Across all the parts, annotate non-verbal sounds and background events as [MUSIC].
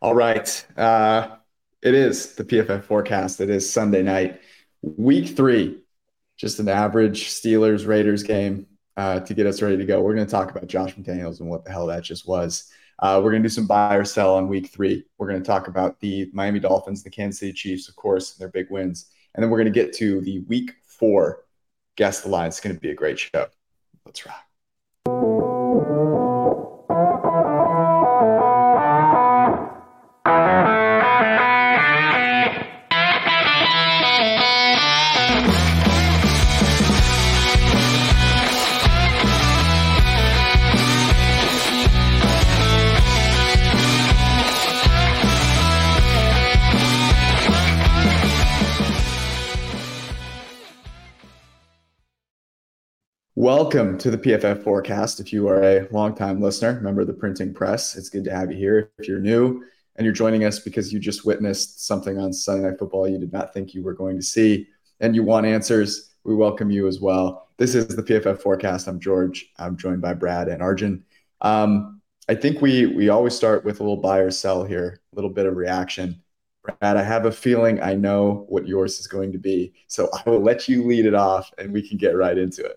All right. Uh, it is the PFF forecast. It is Sunday night, week three. Just an average Steelers Raiders game uh, to get us ready to go. We're going to talk about Josh McDaniels and what the hell that just was. Uh, we're going to do some buy or sell on week three. We're going to talk about the Miami Dolphins, the Kansas City Chiefs, of course, their big wins. And then we're going to get to the week four guess the line. It's going to be a great show. Let's rock. Welcome to the PFF forecast. If you are a longtime listener, member of the printing press, it's good to have you here. If you're new and you're joining us because you just witnessed something on Sunday Night Football you did not think you were going to see and you want answers, we welcome you as well. This is the PFF forecast. I'm George. I'm joined by Brad and Arjun. Um, I think we we always start with a little buy or sell here, a little bit of reaction. Brad, I have a feeling I know what yours is going to be. So I will let you lead it off and we can get right into it.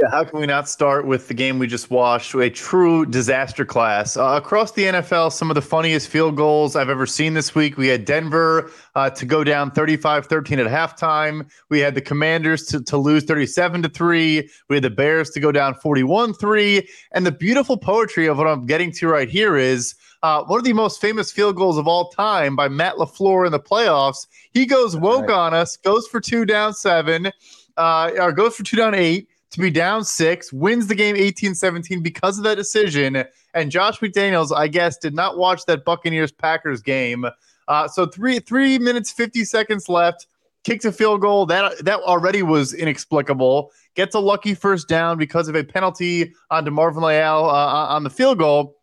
Yeah, how can we not start with the game we just watched? A true disaster class uh, across the NFL. Some of the funniest field goals I've ever seen this week. We had Denver uh, to go down 35-13 at halftime. We had the Commanders to, to lose 37 to three. We had the Bears to go down 41-3. And the beautiful poetry of what I'm getting to right here is uh, one of the most famous field goals of all time by Matt LaFleur in the playoffs. He goes woke right. on us, goes for two down seven, uh, or goes for two down eight to be down six, wins the game 18 17 because of that decision. And Josh McDaniels, I guess, did not watch that Buccaneers Packers game. Uh, so three three minutes 50 seconds left, kicks a field goal. That that already was inexplicable. Gets a lucky first down because of a penalty on DeMarvin Leal uh, on the field goal.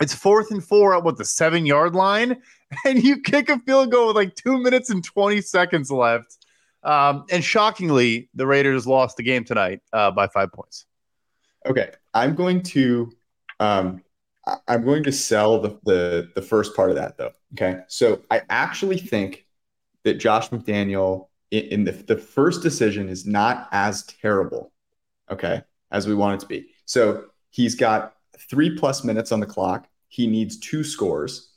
It's fourth and four at what the seven yard line, [LAUGHS] and you kick a field goal with like two minutes and 20 seconds left. Um, and shockingly, the Raiders lost the game tonight uh, by five points. Okay, I'm going to um, I'm going to sell the, the the first part of that though. Okay, so I actually think that Josh McDaniel in, in the the first decision is not as terrible, okay, as we want it to be. So he's got three plus minutes on the clock. He needs two scores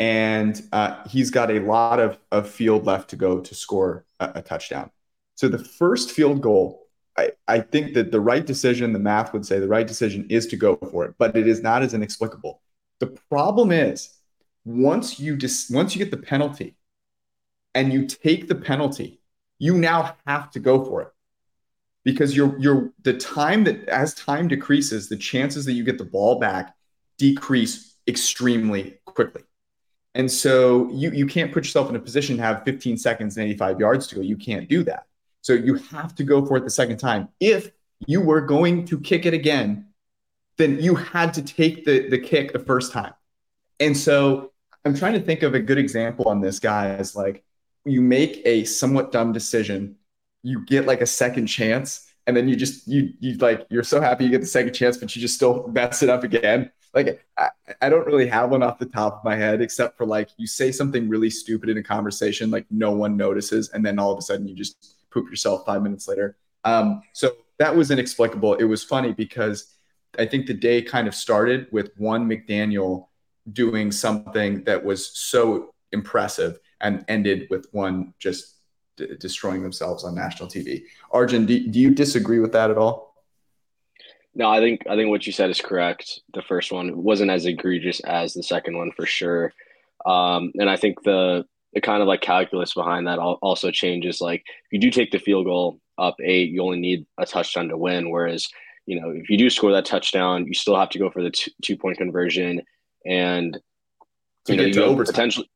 and uh, he's got a lot of, of field left to go to score a, touchdown. So the first field goal, I, I think that the right decision, the math would say the right decision is to go for it, but it is not as inexplicable. The problem is once you once you get the penalty and you take the penalty, you now have to go for it because you're you're the time that as time decreases, the chances that you get the ball back decrease extremely quickly. And so you you can't put yourself in a position to have 15 seconds and 85 yards to go. You can't do that. So you have to go for it the second time. If you were going to kick it again, then you had to take the the kick the first time. And so I'm trying to think of a good example on this guy is like you make a somewhat dumb decision, you get like a second chance, and then you just you you like you're so happy you get the second chance, but you just still mess it up again like I, I don't really have one off the top of my head except for like you say something really stupid in a conversation like no one notices and then all of a sudden you just poop yourself five minutes later. Um, so that was inexplicable. It was funny because i think the day kind of started with one mcdaniel doing something that was so impressive and ended with one just d- destroying themselves on national tv arjun do, do you disagree with that at all no, I think I think what you said is correct. The first one wasn't as egregious as the second one for sure, um, and I think the the kind of like calculus behind that also changes. Like if you do take the field goal up eight, you only need a touchdown to win. Whereas you know if you do score that touchdown, you still have to go for the two, two point conversion, and to you know you potentially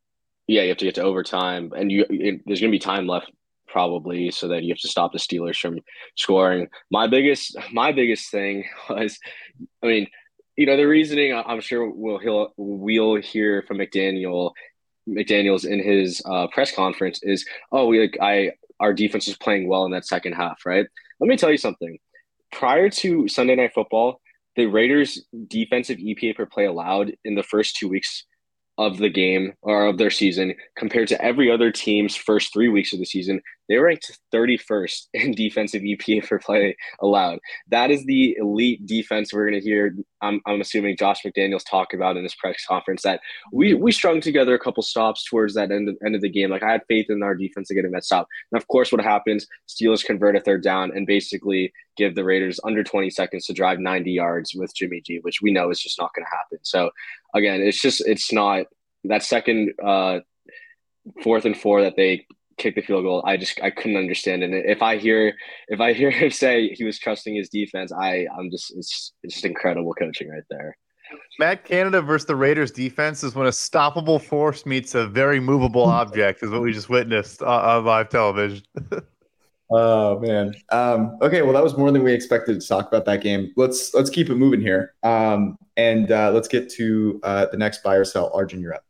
yeah you have to get to overtime, and you it, there's going to be time left probably so that you have to stop the Steelers from scoring. My biggest my biggest thing [LAUGHS] was, I mean, you know, the reasoning I'm sure we'll he'll, we'll hear from McDaniel McDaniel's in his uh, press conference is, oh, we like I our defense was playing well in that second half, right? Let me tell you something. Prior to Sunday Night Football, the Raiders' defensive EPA per play allowed in the first two weeks of the game or of their season compared to every other team's first three weeks of the season. They ranked 31st [LAUGHS] in defensive EPA per play allowed. That is the elite defense we're going to hear. I'm, I'm assuming Josh McDaniels talk about in this press conference that we we strung together a couple stops towards that end of, end of the game. Like I had faith in our defense to get that stop. And of course, what happens? Steelers convert a third down and basically give the Raiders under 20 seconds to drive 90 yards with Jimmy G, which we know is just not going to happen. So again, it's just it's not that second uh, fourth and four that they kick the field goal. I just I couldn't understand it. And if I hear if I hear [LAUGHS] him say he was trusting his defense, I I'm just it's it's just incredible coaching right there. Matt Canada versus the Raiders defense is when a stoppable force meets a very movable [LAUGHS] object, is what we just witnessed on live television. [LAUGHS] oh man. Um, okay, well that was more than we expected to talk about that game. Let's let's keep it moving here. Um, and uh, let's get to uh, the next buy or sell. Arjun, you're up.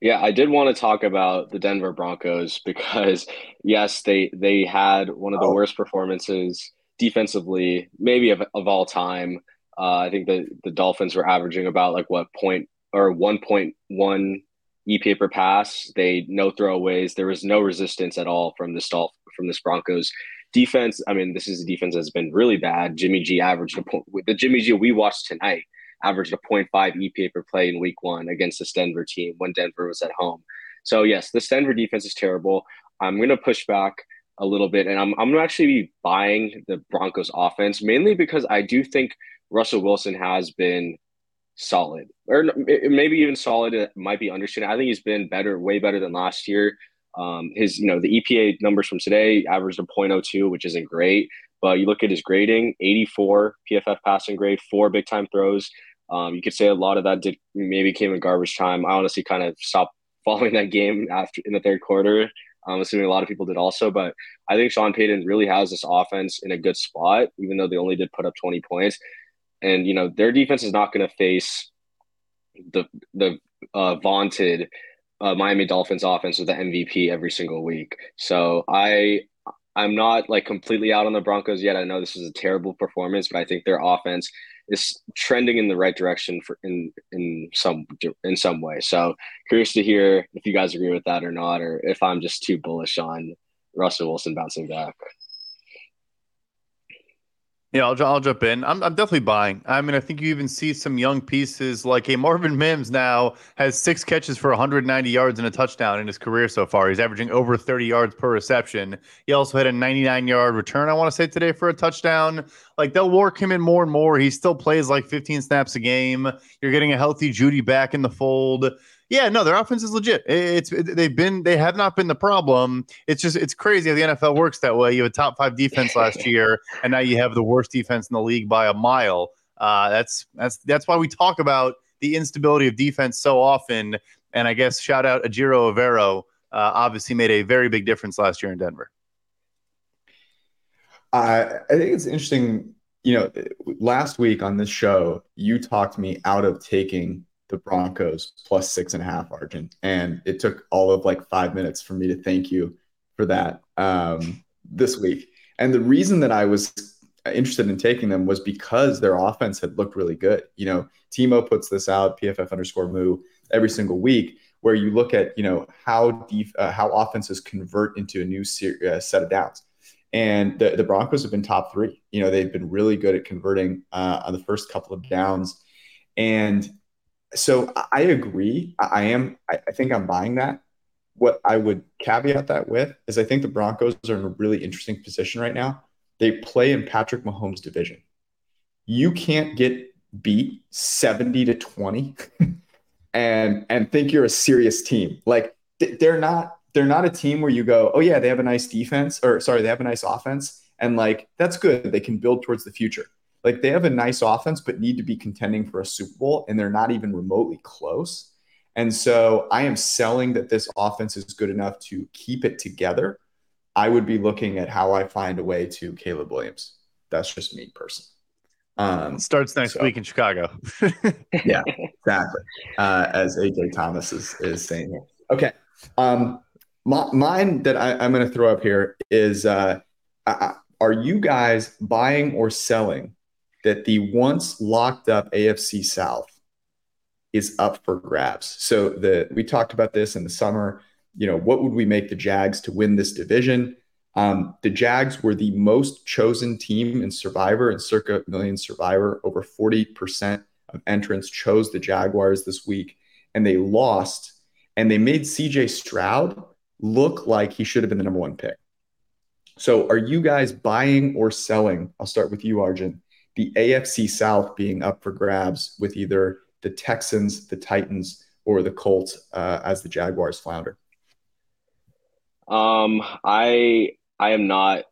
Yeah, I did want to talk about the Denver Broncos [LAUGHS] because yes, they they had one of the oh. worst performances defensively, maybe of, of all time. Uh, I think the the Dolphins were averaging about like what point or one point one EPA per pass. They no throwaways. There was no resistance at all from this Dolph- from this Broncos defense. I mean, this is a defense that's been really bad. Jimmy G averaged a point. With the Jimmy G we watched tonight averaged a 0.5 EPA per play in week one against this Denver team when Denver was at home. So, yes, this Denver defense is terrible. I'm going to push back a little bit, and I'm, I'm actually be buying the Broncos offense mainly because I do think Russell Wilson has been solid, or maybe even solid. It might be understated. I think he's been better, way better than last year. Um, his, you know, the EPA numbers from today averaged a 0.02, which isn't great. But you look at his grading 84 PFF passing grade, four big time throws. Um, you could say a lot of that did maybe came in garbage time. I honestly kind of stopped [LAUGHS] following that game after in the third quarter. I'm assuming a lot of people did also, but I think Sean Payton really has this offense in a good spot, even though they only did put up 20 points. And you know their defense is not going to face the the uh, vaunted uh, Miami Dolphins offense with the MVP every single week. So I I'm not like completely out on the Broncos yet. I know this is a terrible performance, but I think their offense is trending in the right direction for in in some in some way. So curious to hear if you guys agree with that or not, or if I'm just too bullish on Russell Wilson bouncing back. Yeah, I'll, I'll jump in. I'm, I'm definitely buying. I mean, I think you even see some young pieces like a Marvin Mims now has six catches for 190 yards and a touchdown in his career so far. He's averaging over 30 yards per reception. He also had a 99 yard return, I want to say today, for a touchdown. Like they'll work him in more and more. He still plays like 15 snaps a game. You're getting a healthy Jeudy back in the fold. Yeah, no, their offense is legit. It's they've been they have not been the problem. It's just it's crazy how the NFL works that way. You have a top five defense last [LAUGHS] year, and now you have the worst defense in the league by a mile. Uh, that's that's that's why we talk about the instability of defense so often. And I guess shout out Ejiro Evero, uh, obviously made a very big difference last year in Denver. I I think it's interesting. You know, last week on this show, you talked me out of taking the Broncos plus six and a half, Arjun. And it took all of like five minutes for me to thank you for that um, this week. And the reason that I was interested in taking them was because their offense had looked really good. You know, Timo puts this out, PFF underscore moo, every single week, where you look at, you know, how def- uh, how offenses convert into a new ser- uh, set of downs. And the, the Broncos have been top three. You know, they've been really good at converting uh, on the first couple of downs. And so I agree. I am. I think I'm buying that. What I would caveat that with is I think the Broncos are in a really interesting position right now. They play in Patrick Mahomes' division. You can't get beat 70 to 20 [LAUGHS] and and think you're a serious team. Like they're not they're not a team where you go, "Oh yeah, they have a nice defense or sorry, they have a nice offense." And like that's good. They can build towards the future. Like they have a nice offense, but need to be contending for a Super Bowl, and they're not even remotely close. And so I am selling that this offense is good enough to keep it together. I would be looking at how I find a way to Caleb Williams. That's just me personally. Um, Starts next so, week in Chicago. [LAUGHS] yeah, [LAUGHS] exactly. Uh, as AJ Thomas is, is saying here. Okay. Um, my, mine that I, am going to throw up here is uh, I, are you guys buying or selling that the once locked up AFC South is up for grabs. So the we talked about this in the summer. You know, what would we make the Jags to win this division? Um, the Jags were the most chosen team in Survivor and circa million Survivor. Over 40% of entrants chose the Jaguars this week, and they lost. And they made CJ Stroud look like he should have been the number one pick. So, are you guys buying or selling? I'll start with you, Arjun. The AFC South being up for grabs with either the Texans, the Titans, or the Colts uh, as the Jaguars flounder. Um, I I am not.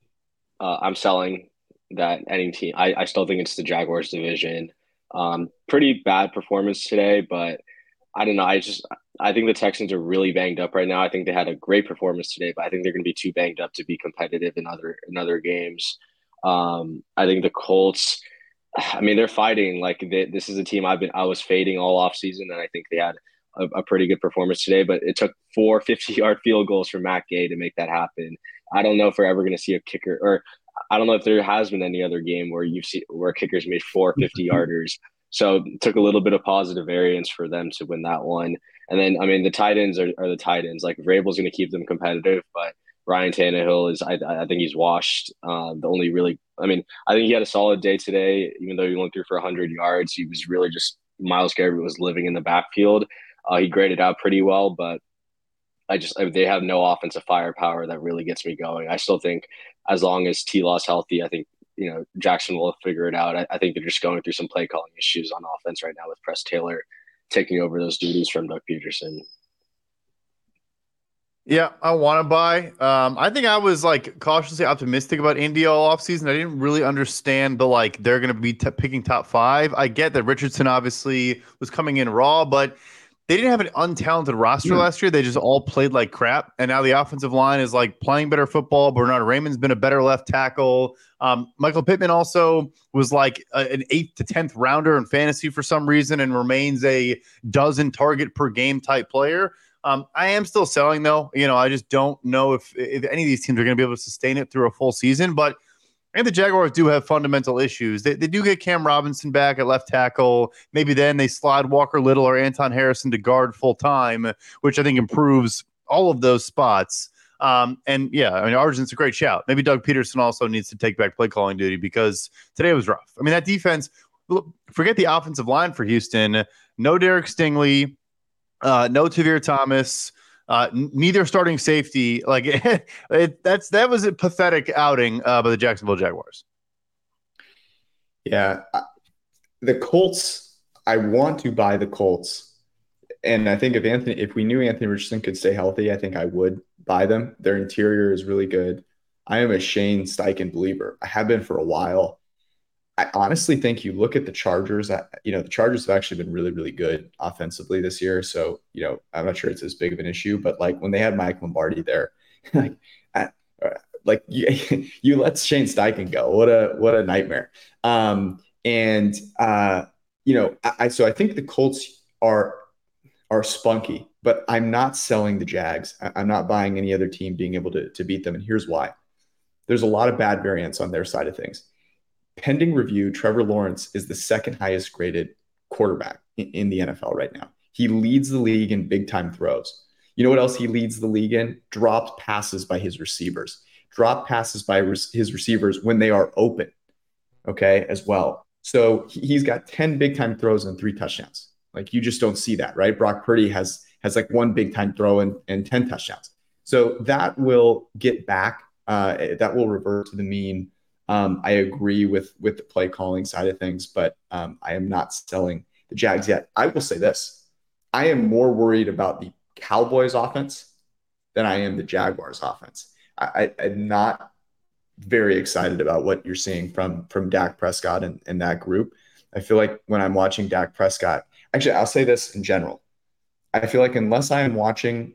Uh, I'm selling that any team. I, I still think it's the Jaguars division. Um, pretty bad performance today, but I don't know. I just I think the Texans are really banged up right now. I think they had a great performance today, but I think they're going to be too banged up to be competitive in other in other games. Um, I think the Colts. I mean, they're fighting like they, this is a team I've been I was fading all off season, and I think they had a, a pretty good performance today. But it took four [LAUGHS] 50 yard field goals for Matt Gay to make that happen. I don't know if we're ever going to see a kicker, or I don't know if there has been any other game where you've seen where kickers made four [LAUGHS] 50 yarders. So it took a little bit of positive variance for them to win that one. And then, I mean, the Titans are, are the Titans. Like Vrabel's going to keep them competitive, but Ryan Tannehill is, I, I think he's washed. Uh, the only really, I mean, I think he had a solid day today, even though he went through for 100 yards. He was really just, Myles Garrett was living in the backfield. Uh, he graded out pretty well, but I just I, they have no offensive firepower that really gets me going. I still think as long as T Law's healthy, I think you know Jackson will figure it out. I, I, think they're just going through some play calling issues on offense right now with Press Taylor taking over those duties from Doug Pederson. Yeah, I want to buy. Um, I think I was like cautiously optimistic about Indy all offseason. I didn't really understand the like they're going to be t- picking top five. I get that Richardson obviously was coming in raw, but they didn't have an untalented roster mm. last year. They just all played like crap. And now the offensive line is like playing better football. Bernhard Raimann's been a better left tackle. Um, Michael Pittman also was like a, an eighth to 10th rounder in fantasy for some reason and remains a dozen target per game type player. Um, I am still selling though. You know, I just don't know if, if any of these teams are going to be able to sustain it through a full season. But and the Jaguars do have fundamental issues. They, they do get Cam Robinson back at left tackle. Maybe then they slide Walker Little or Anton Harrison to guard full time, which I think improves all of those spots. Um, and yeah, I mean, Arjun's a great shout. Maybe Doug Pederson also needs to take back play calling duty because today was rough. I mean, that defense, forget the offensive line for Houston. No Derek Stingley, uh, no Tavierre Thomas. Uh, neither starting safety. Like [LAUGHS] it, that's that was a pathetic outing uh, by the Jacksonville Jaguars. Yeah, the Colts. I want to buy the Colts, and I think if Anthony, if we knew Anthony Richardson could stay healthy, I think I would buy them. Their interior is really good. I am a Shane Steichen believer. I have been for a while. I honestly think you look at the Chargers. You know, the Chargers have actually been really, really good offensively this year. So, you know, I'm not sure it's as big of an issue, but like when they had Mike Lombardi there, [LAUGHS] like, like you, [LAUGHS] you let Shane Steichen go. What a what a nightmare. Um, and uh, you know, I so I think the Colts are are spunky, but I'm not selling the Jags. I'm not buying any other team being able to to beat them. And here's why: there's a lot of bad variance on their side of things pending review, Trevor Lawrence is the second highest graded quarterback in, the NFL right now. He leads the league in big time throws. You know what else he leads the league in? Dropped passes by his receivers. dropped passes by his receivers when they are open. Okay, as well. So he's got 10 big time throws and three touchdowns. Like you just don't see that, right? Brock Purdy has has like one big time throw and, and 10 touchdowns. So that will get back. Uh, that will revert to the mean um, I agree with with the play calling side of things, but um, I am not selling the Jags yet. I will say this: I am more worried about the Cowboys offense than I am the Jaguars offense. I, am not very excited about what you're seeing from from Dak Prescott and, and that group. I feel like when I'm watching Dak Prescott, actually, I'll say this in general. I feel like unless I am watching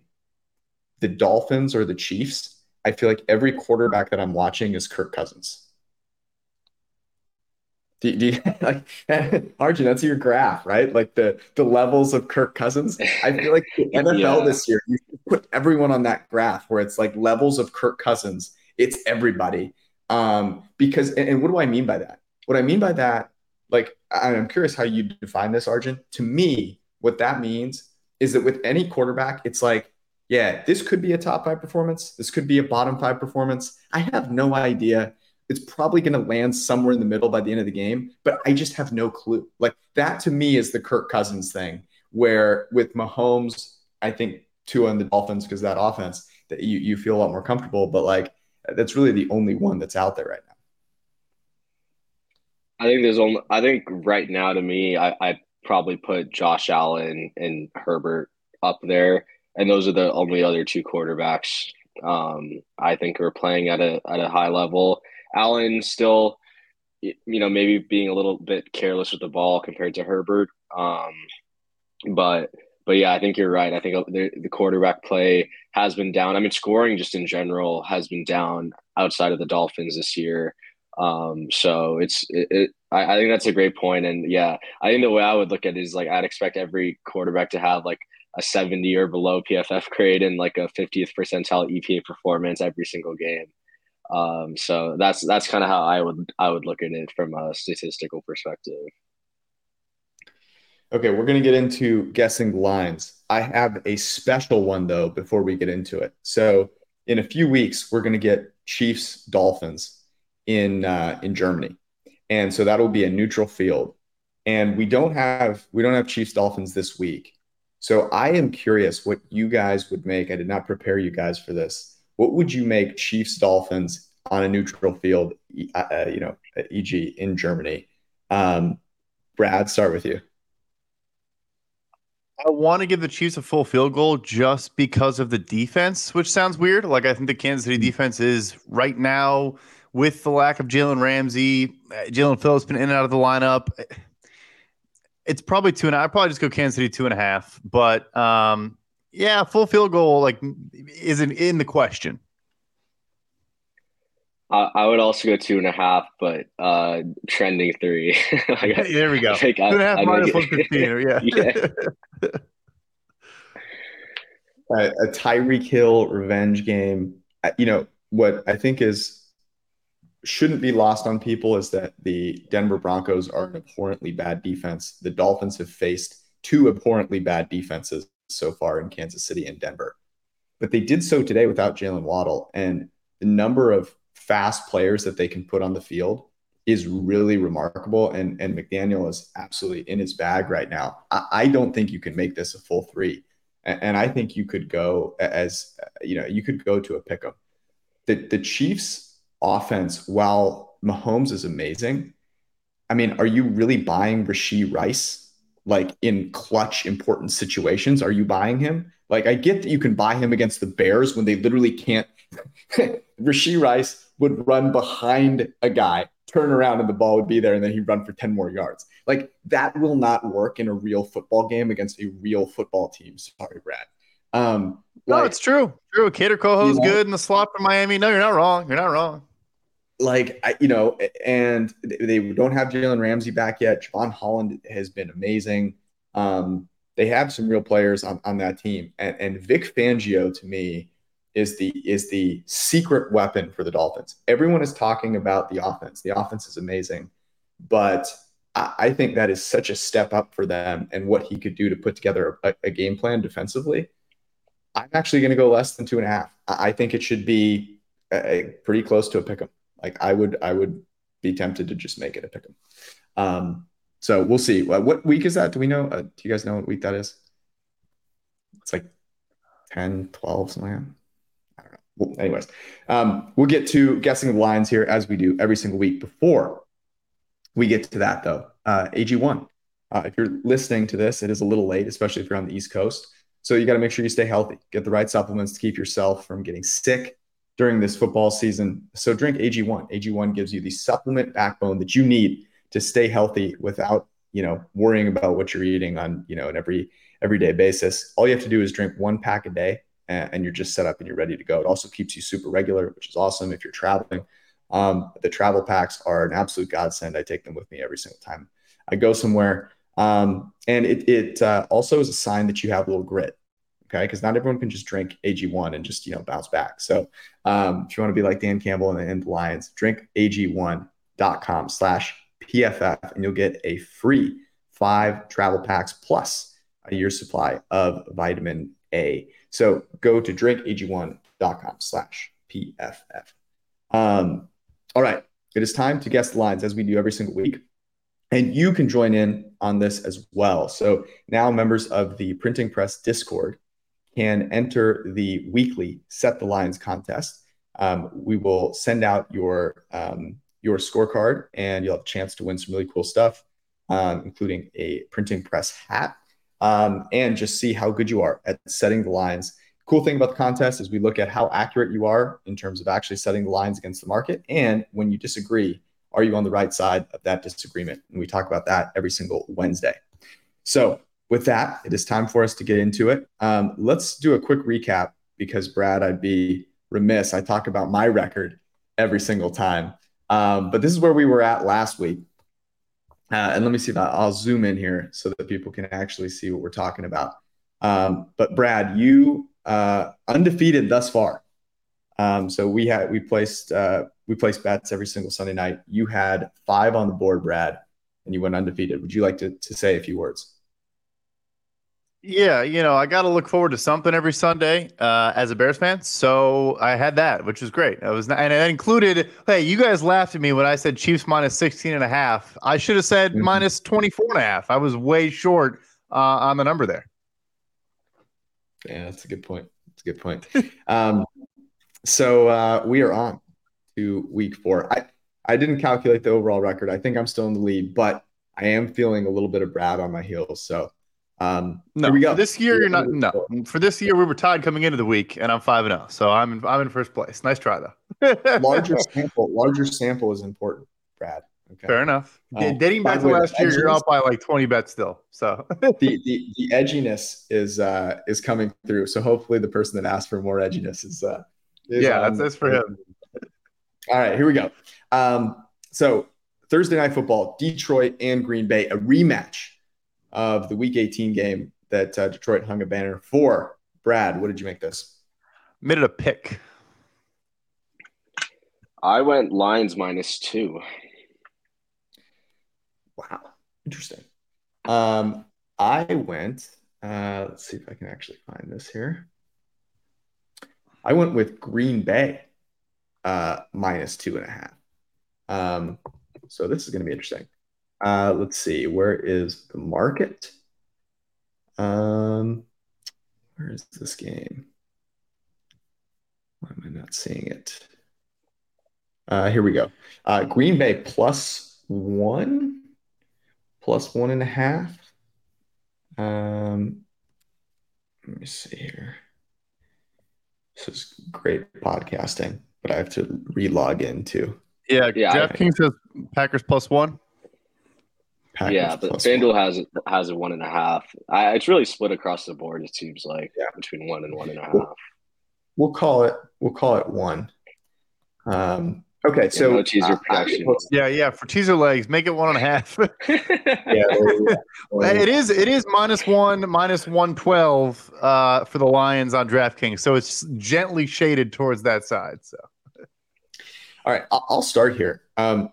the Dolphins or the Chiefs, I feel like every quarterback that I'm watching is Kirk Cousins. Do, do you, [LAUGHS] like Arjun, that's your graph, right? Like the the levels of Kirk Cousins. I feel like the NFL [LAUGHS] yeah. this year, you put everyone on that graph where it's like levels of Kirk Cousins. It's everybody. Um, because and, and what do I mean by that? What I mean by that, like I'm curious how you define this, Arjun. To me, what that means is that with any quarterback, it's like, yeah, this could be a top five performance. This could be a bottom five performance. I have no idea. It's probably going to land somewhere in the middle by the end of the game, but I just have no clue. Like that to me is the Kirk Cousins thing, where with Mahomes, I think Tua and the Dolphins, because that offense, that you, you feel a lot more comfortable. But like that's really the only one that's out there right now. I think there's only. I think right now to me, I I probably put Josh Allen and Herbert up there, and those are the only other two quarterbacks um, I think are playing at a at a high level. Allen still, you know, maybe being a little bit careless with the ball compared to Herbert, um, but but yeah, I think you're right. I think the, the quarterback play has been down. I mean, scoring just in general has been down outside of the Dolphins this year. Um, so it's it, it I, I, think that's a great point. And yeah, I think the way I would look at it is like I'd expect every quarterback to have like a 70 or below PFF grade and like a 50th percentile EPA performance every single game. Um, so that's that's kind of how I would I would look at it from a statistical perspective. Okay, we're going to get into guessing lines. I have a special one though before we get into it. So, in a few weeks, we're going to get Chiefs Dolphins in uh, in Germany, and so that'll be a neutral field. And we don't have we don't have Chiefs Dolphins this week. So I am curious what you guys would make. I did not prepare you guys for this. What would you make Chiefs Dolphins on a neutral field? Uh, uh you know, e.g. in Germany. Um, Brad, start with you. I want to give the Chiefs a full field goal just because of the defense, which sounds weird. Like I think the Kansas City defense is right now with the lack of Jalen Ramsey, Jaelan Phillips been in and out of the lineup. It's probably two and. I'd probably just go Kansas City two and a half. But um, yeah, full field goal like isn't in the question. I would also go two and a half, but uh, trending three. [LAUGHS] got, there we go. [LAUGHS] Two and a half I, minus one fifteen. Yeah. [LAUGHS] yeah. a, a Tyreek Hill revenge game. You know what I think is shouldn't be lost on people is that the Denver Broncos are an abhorrently bad defense. The Dolphins have faced two abhorrently bad defenses so far in Kansas City and Denver, but they did so today without Jaylen Waddle and the number of fast players that they can put on the field is really remarkable. And, and McDaniel is absolutely in his bag right now. I, I don't think you can make this a full three. And, and, I think you could go as, you know, you could go to a pickup. The, the Chiefs offense, while Mahomes is amazing, I mean, are you really buying Rashee Rice like in clutch, important situations? Are you buying him? Like, I get that you can buy him against the Bears when they literally can't. [LAUGHS] Rashee Rice would run behind a guy, turn around, and the ball would be there, and then he'd run for 10 more yards. Like that will not work in a real football game against a real football team. Sorry, Brad. Um, no, like, it's true. True. Kader Kohou's you know, good in the slot for Miami. No, you're not wrong. You're not wrong. Like I, you know, and they don't have Jalen Ramsey back yet. Jevon Holland has been amazing. Um, they have some real players on, on that team, and, and Vic Fangio to me is the is the secret weapon for the Dolphins. Everyone is talking about the offense. The offense is amazing, but I, I think that is such a step up for them and what he could do to put together a, a game plan defensively. I'm actually going to go less than two and a half. I, I think it should be a, a pretty close to a pick 'em. Like I would I would be tempted to just make it a pick 'em. Um, so we'll see. What week is that? Do we know? Uh, do you guys know what week that is? It's like 10, 12, something like that I don't know. well, anyways, um, we'll get to guessing the lines here as we do every single week. Before we get to that, though, uh, AG1. Uh, if you're listening to this, it is a little late, especially if you're on the East Coast. So you got to make sure you stay healthy, get the right supplements to keep yourself from getting sick during this football season. So drink AG1. AG1 gives you the supplement backbone that you need to stay healthy without, you know, worrying about what you're eating on, you know, an every everyday basis. All you have to do is drink one pack a day and, you're just set up and you're ready to go. It also keeps you super regular, which is awesome if you're traveling. Um, the travel packs are an absolute godsend. I take them with me every single time I go somewhere. Um, and it, it uh, also is a sign that you have a little grit. Okay. Cause not everyone can just drink AG1 and just, you know, bounce back. So um, if you want to be like Dan Campbell and the, and the Lions, drink AG1.com slash PFF and you'll get a free five travel packs plus a year's supply of vitamin A. So go to drinkag1.com slash PFF. Um, all right. It is time to guess the lines as we do every single week. And you can join in on this as well. So now members of the Printing Press Discord can enter the weekly Set the Lines contest. Um, we will send out your um, your scorecard, and you'll have a chance to win some really cool stuff, um, including a printing press hat, um, and just see how good you are at setting the lines. Cool thing about the contest is we look at how accurate you are in terms of actually setting the lines against the market, and when you disagree, are you on the right side of that disagreement? And we talk about that every single Wednesday. So with that, it is time for us to get into it. Um, let's do a quick recap because Brad, I'd be remiss. I talk about my record every single time. Um, but this is where we were at last week. Uh, and let me see if I'll zoom in here so that people can actually see what we're talking about. Um, but Brad, you uh, undefeated thus far. Um, so we had we placed uh, we placed bets every single Sunday night. You had five on the board, Brad, and you went undefeated. Would you like to to say a few words? Yeah, you know, I got to look forward to something every Sunday uh, as a Bears fan. So I had that, which was great. I was, not, and it included, hey, you guys laughed at me when I said Chiefs minus 16 and a half. I should have said mm-hmm. minus 24 and a half. I was way short uh, on the number there. Yeah, that's a good point. That's a good point. um, so uh, we are on to week four. I, I didn't calculate the overall record. I think I'm still in the lead, but I am feeling a little bit of Brad on my heels. So um, no, we go. this year you're not. No, [LAUGHS] for this year we were tied coming into the week, and I'm five and zero, oh, so I'm in, I'm in first place. Nice try though. [LAUGHS] larger sample, larger sample is important, Brad. Okay. Fair enough. Um, Dating back to last year, you're up by like 20 bets still. So the, [LAUGHS] the the edginess is uh is coming through. So hopefully the person that asked for more edginess is uh is yeah, that's, that's for him. All right, here we go. Um, so Thursday night football, Detroit and Green Bay, a rematch of the Week 18 game that uh, Detroit hung a banner for. Brad, what did you make this? Made it a pick. I went Lions minus two. Wow, interesting. Um, I went. Uh, let's see if I can actually find this here. I went with Green Bay uh, minus two and a half. Um, so this is going to be interesting. Uh, let's see, where is the market? Um, where is this game? Why am I not seeing it? Uh, here we go. Uh, Green Bay plus one, plus one and a half. Um, let me see here. This is great podcasting, but I have to re-log into. Yeah, yeah. DraftKings says Packers plus one. Packers yeah, but FanDuel has has a one and a half. I, it's really split across the board. It seems like yeah. between one and one and a half. We'll, we'll call it. We'll call it one. Um, okay, so yeah, no teaser uh, yeah, yeah, for teaser legs, make it one and a half. [LAUGHS] yeah, [LAUGHS] it is. It is minus one, minus one twelve uh, for the Lions on DraftKings. So it's gently shaded towards that side. So, all right, I'll start here. Um,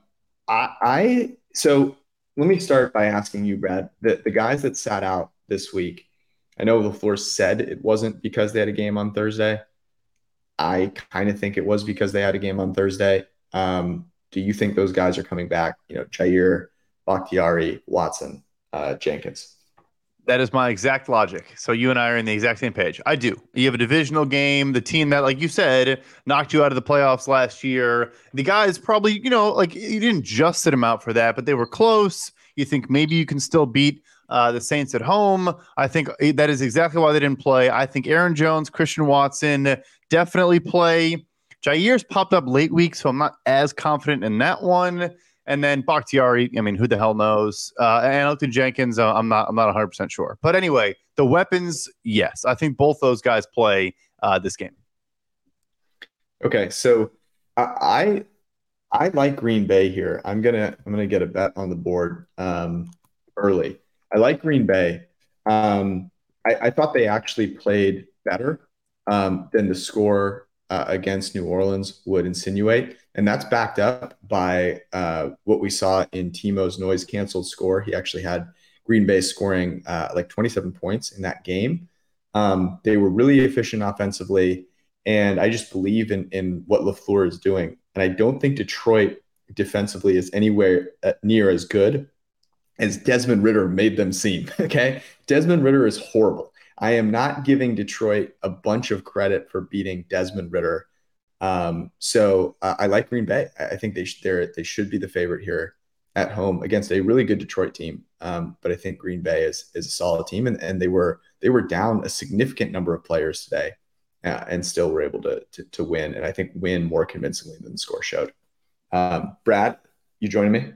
I, I so let me start by asking you, Brad, the, the guys that sat out this week, I know LaFleur said it wasn't because they had a game on Thursday. I kind of think it was because they had a game on Thursday. Um, do you think those guys are coming back? You know, Jaire, Bakhtiari, Watson, uh, Jenkins. That is my exact logic. So you and I are in the exact same page. I do. You have a divisional game, the team that, like you said, knocked you out of the playoffs last year. The guys probably, you know, like you didn't just sit them out for that, but they were close. You think maybe you can still beat uh, the Saints at home. I think eh, that is exactly why they didn't play. I think Aaron Jones, Christian Watson definitely play. Jaire's popped up late week, so I'm not as confident in that one. And then Bakhtiari, I mean, who the hell knows? Uh, and Elgton Jenkins, uh, I'm not, I'm not 100 percent sure. But anyway, the weapons, yes, I think both those guys play uh, this game. Okay, so I, I like Green Bay here. I'm gonna, I'm gonna get a bet on the board um, early. I like Green Bay. Um, I, I thought they actually played better um, than the score uh, against New Orleans would insinuate. And that's backed up by uh, what we saw in Timo's noise canceled score. He actually had Green Bay scoring uh, like 27 points in that game. Um, they were really efficient offensively, and I just believe in in what Lafleur is doing. And I don't think Detroit defensively is anywhere uh, near as good as Desmond Ridder made them seem. [LAUGHS] Okay, Desmond Ridder is horrible. I am not giving Detroit a bunch of credit for beating Desmond Ridder. Um, so uh, I like Green Bay. I think they sh- they should be the favorite here at home against a really good Detroit team. Um, but I think Green Bay is is a solid team, and, and they were they were down a significant number of players today, uh, and still were able to, to, to win, and I think win more convincingly than the score showed. Um, Brad, you joining me?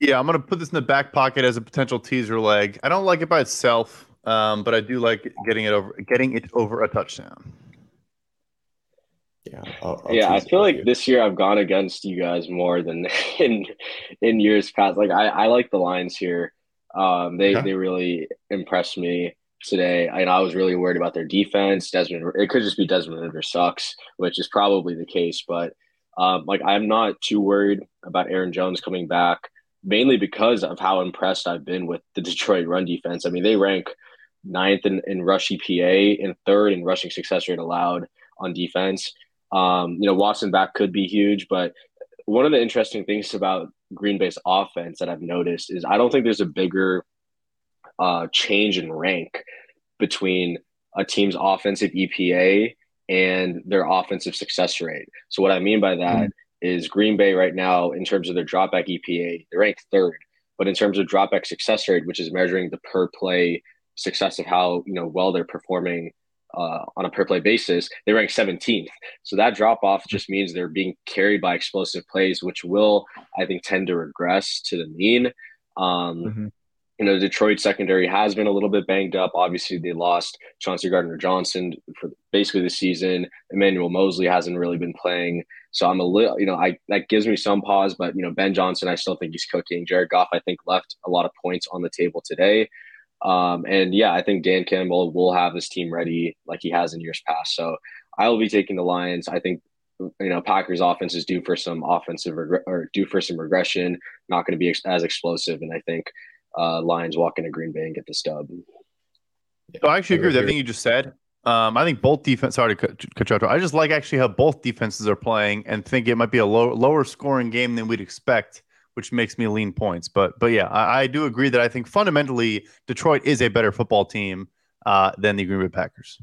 Yeah, I'm gonna put this in the back pocket as a potential teaser leg. I don't like it by itself, um, but I do like getting it over getting it over a touchdown. Yeah, I'll, I'll yeah. I feel like you. this year I've gone against you guys more than [LAUGHS] in in years past. Like I, I like the Lions here. Um, they they really impressed me today, and I was really worried about their defense. Desmond, it could just be Desmond Ridder sucks, which is probably the case. But um, like I'm not too worried about Aaron Jones coming back, mainly because of how impressed I've been with the [LAUGHS] Detroit run defense. I mean, they rank ninth in, in rush EPA and third in rushing success rate allowed on defense. Um, you know, Watson back could be huge, but one of the interesting things about Green Bay's offense that I've noticed is I don't think there's a bigger uh, change in rank between a team's offensive EPA and their offensive success rate. So what I mean by that mm-hmm. is Green Bay right now, in terms of their dropback EPA, they're ranked third. But in terms of dropback success rate, which is measuring the per play success of how you know well they're performing uh, on a per play basis, they rank 17th. So that drop off just means they're being carried by explosive plays, which will, I think, tend to regress to the mean. Um, mm-hmm. You know, Detroit secondary has been a little bit banged up. Obviously, they lost Chauncey Gardner Johnson for basically the season. Emmanuel Moseley hasn't really been playing. So I'm a little, you know, I that gives me some pause, but you know, Ben Johnson, I still think he's cooking. Jared Goff, I think, left a lot of points on the table today. Um, and yeah, I think Dan Campbell will have this team ready like he has in years past. So I will be taking the Lions. I think you know Packers offense is due for some offensive reg- or due for some regression. Not going to be ex- as explosive, and I think uh, Lions walk into Green Bay and get the stub. So I actually agree with everything you just said. Um, I think both defense. Sorry to cut, cut you off. I just like actually how both defenses are playing, and think it might be a low, lower scoring game than we'd expect which makes me lean points. But but yeah, I, I do agree that I think fundamentally Detroit is a better football team uh, than the Green Bay Packers.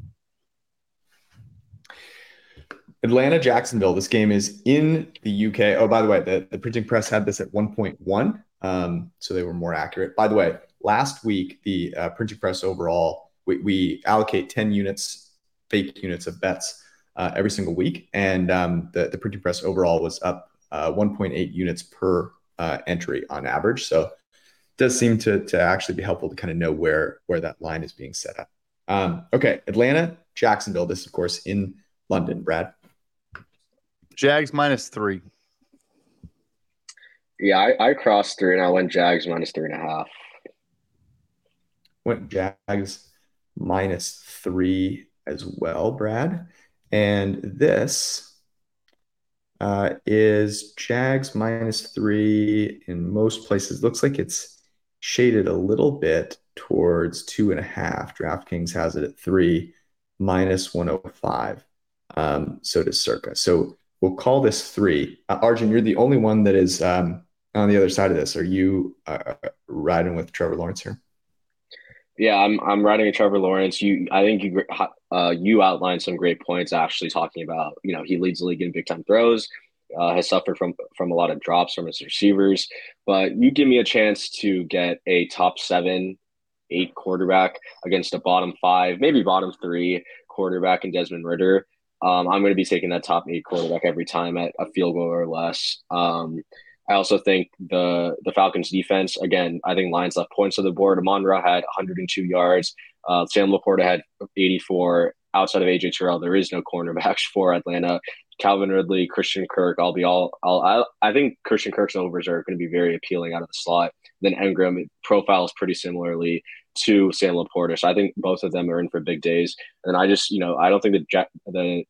Atlanta, Jacksonville. This game is in the UK. Oh, by the way, the, the printing press had this at 1.1, um, so they were more accurate. By the way, last week the uh, printing press overall, we, we, allocate 10 units, fake units of bets uh, every single week, and um, the the printing press overall was up uh, 1.8 units per uh, entry on average. So it does seem to, to actually be helpful to kind of know where, where that line is being set up. Um, okay, Atlanta, Jacksonville. This, of course, in London. Brad. Jags minus three. Yeah, I, I crossed through and I went Jags minus three and a half. Went Jags minus three as well, Brad. And this uh, is Jags minus three in most places. Looks like it's shaded a little bit towards two and a half. DraftKings has it at three, minus 105. Um, so does Circa. So we'll call this three. Uh, Arjun, you're the only one that is um, on the other side of this. Are you uh, riding with Trevor Lawrence here? Yeah, I'm I'm riding with Trevor Lawrence. You, I think you uh, you outlined some great points. Actually, talking about you know he leads the league in big time throws, uh, has suffered from from a lot of drops from his receivers. But you give me a chance to get a top seven, eight quarterback against a bottom five, maybe bottom three quarterback in Desmond Ridder. Um, I'm going to be taking that top eight quarterback every time at a field goal or less. Um, I also think the the Falcons defense again. I think Lions left points on the board. Amon Ra had 102 yards. Uh, Sam LaPorta had 84. Outside of AJ Terrell, there is no cornerbacks [LAUGHS] for Atlanta. Calvin Ridley, Christian Kirk. I'll be all. I'll, I, I think Christian Kirk's overs are going to be very appealing out of the slot. Then Engram profiles pretty similarly to Sam LaPorta, so I think both of them are in for big days. And I just, you know, I don't think the the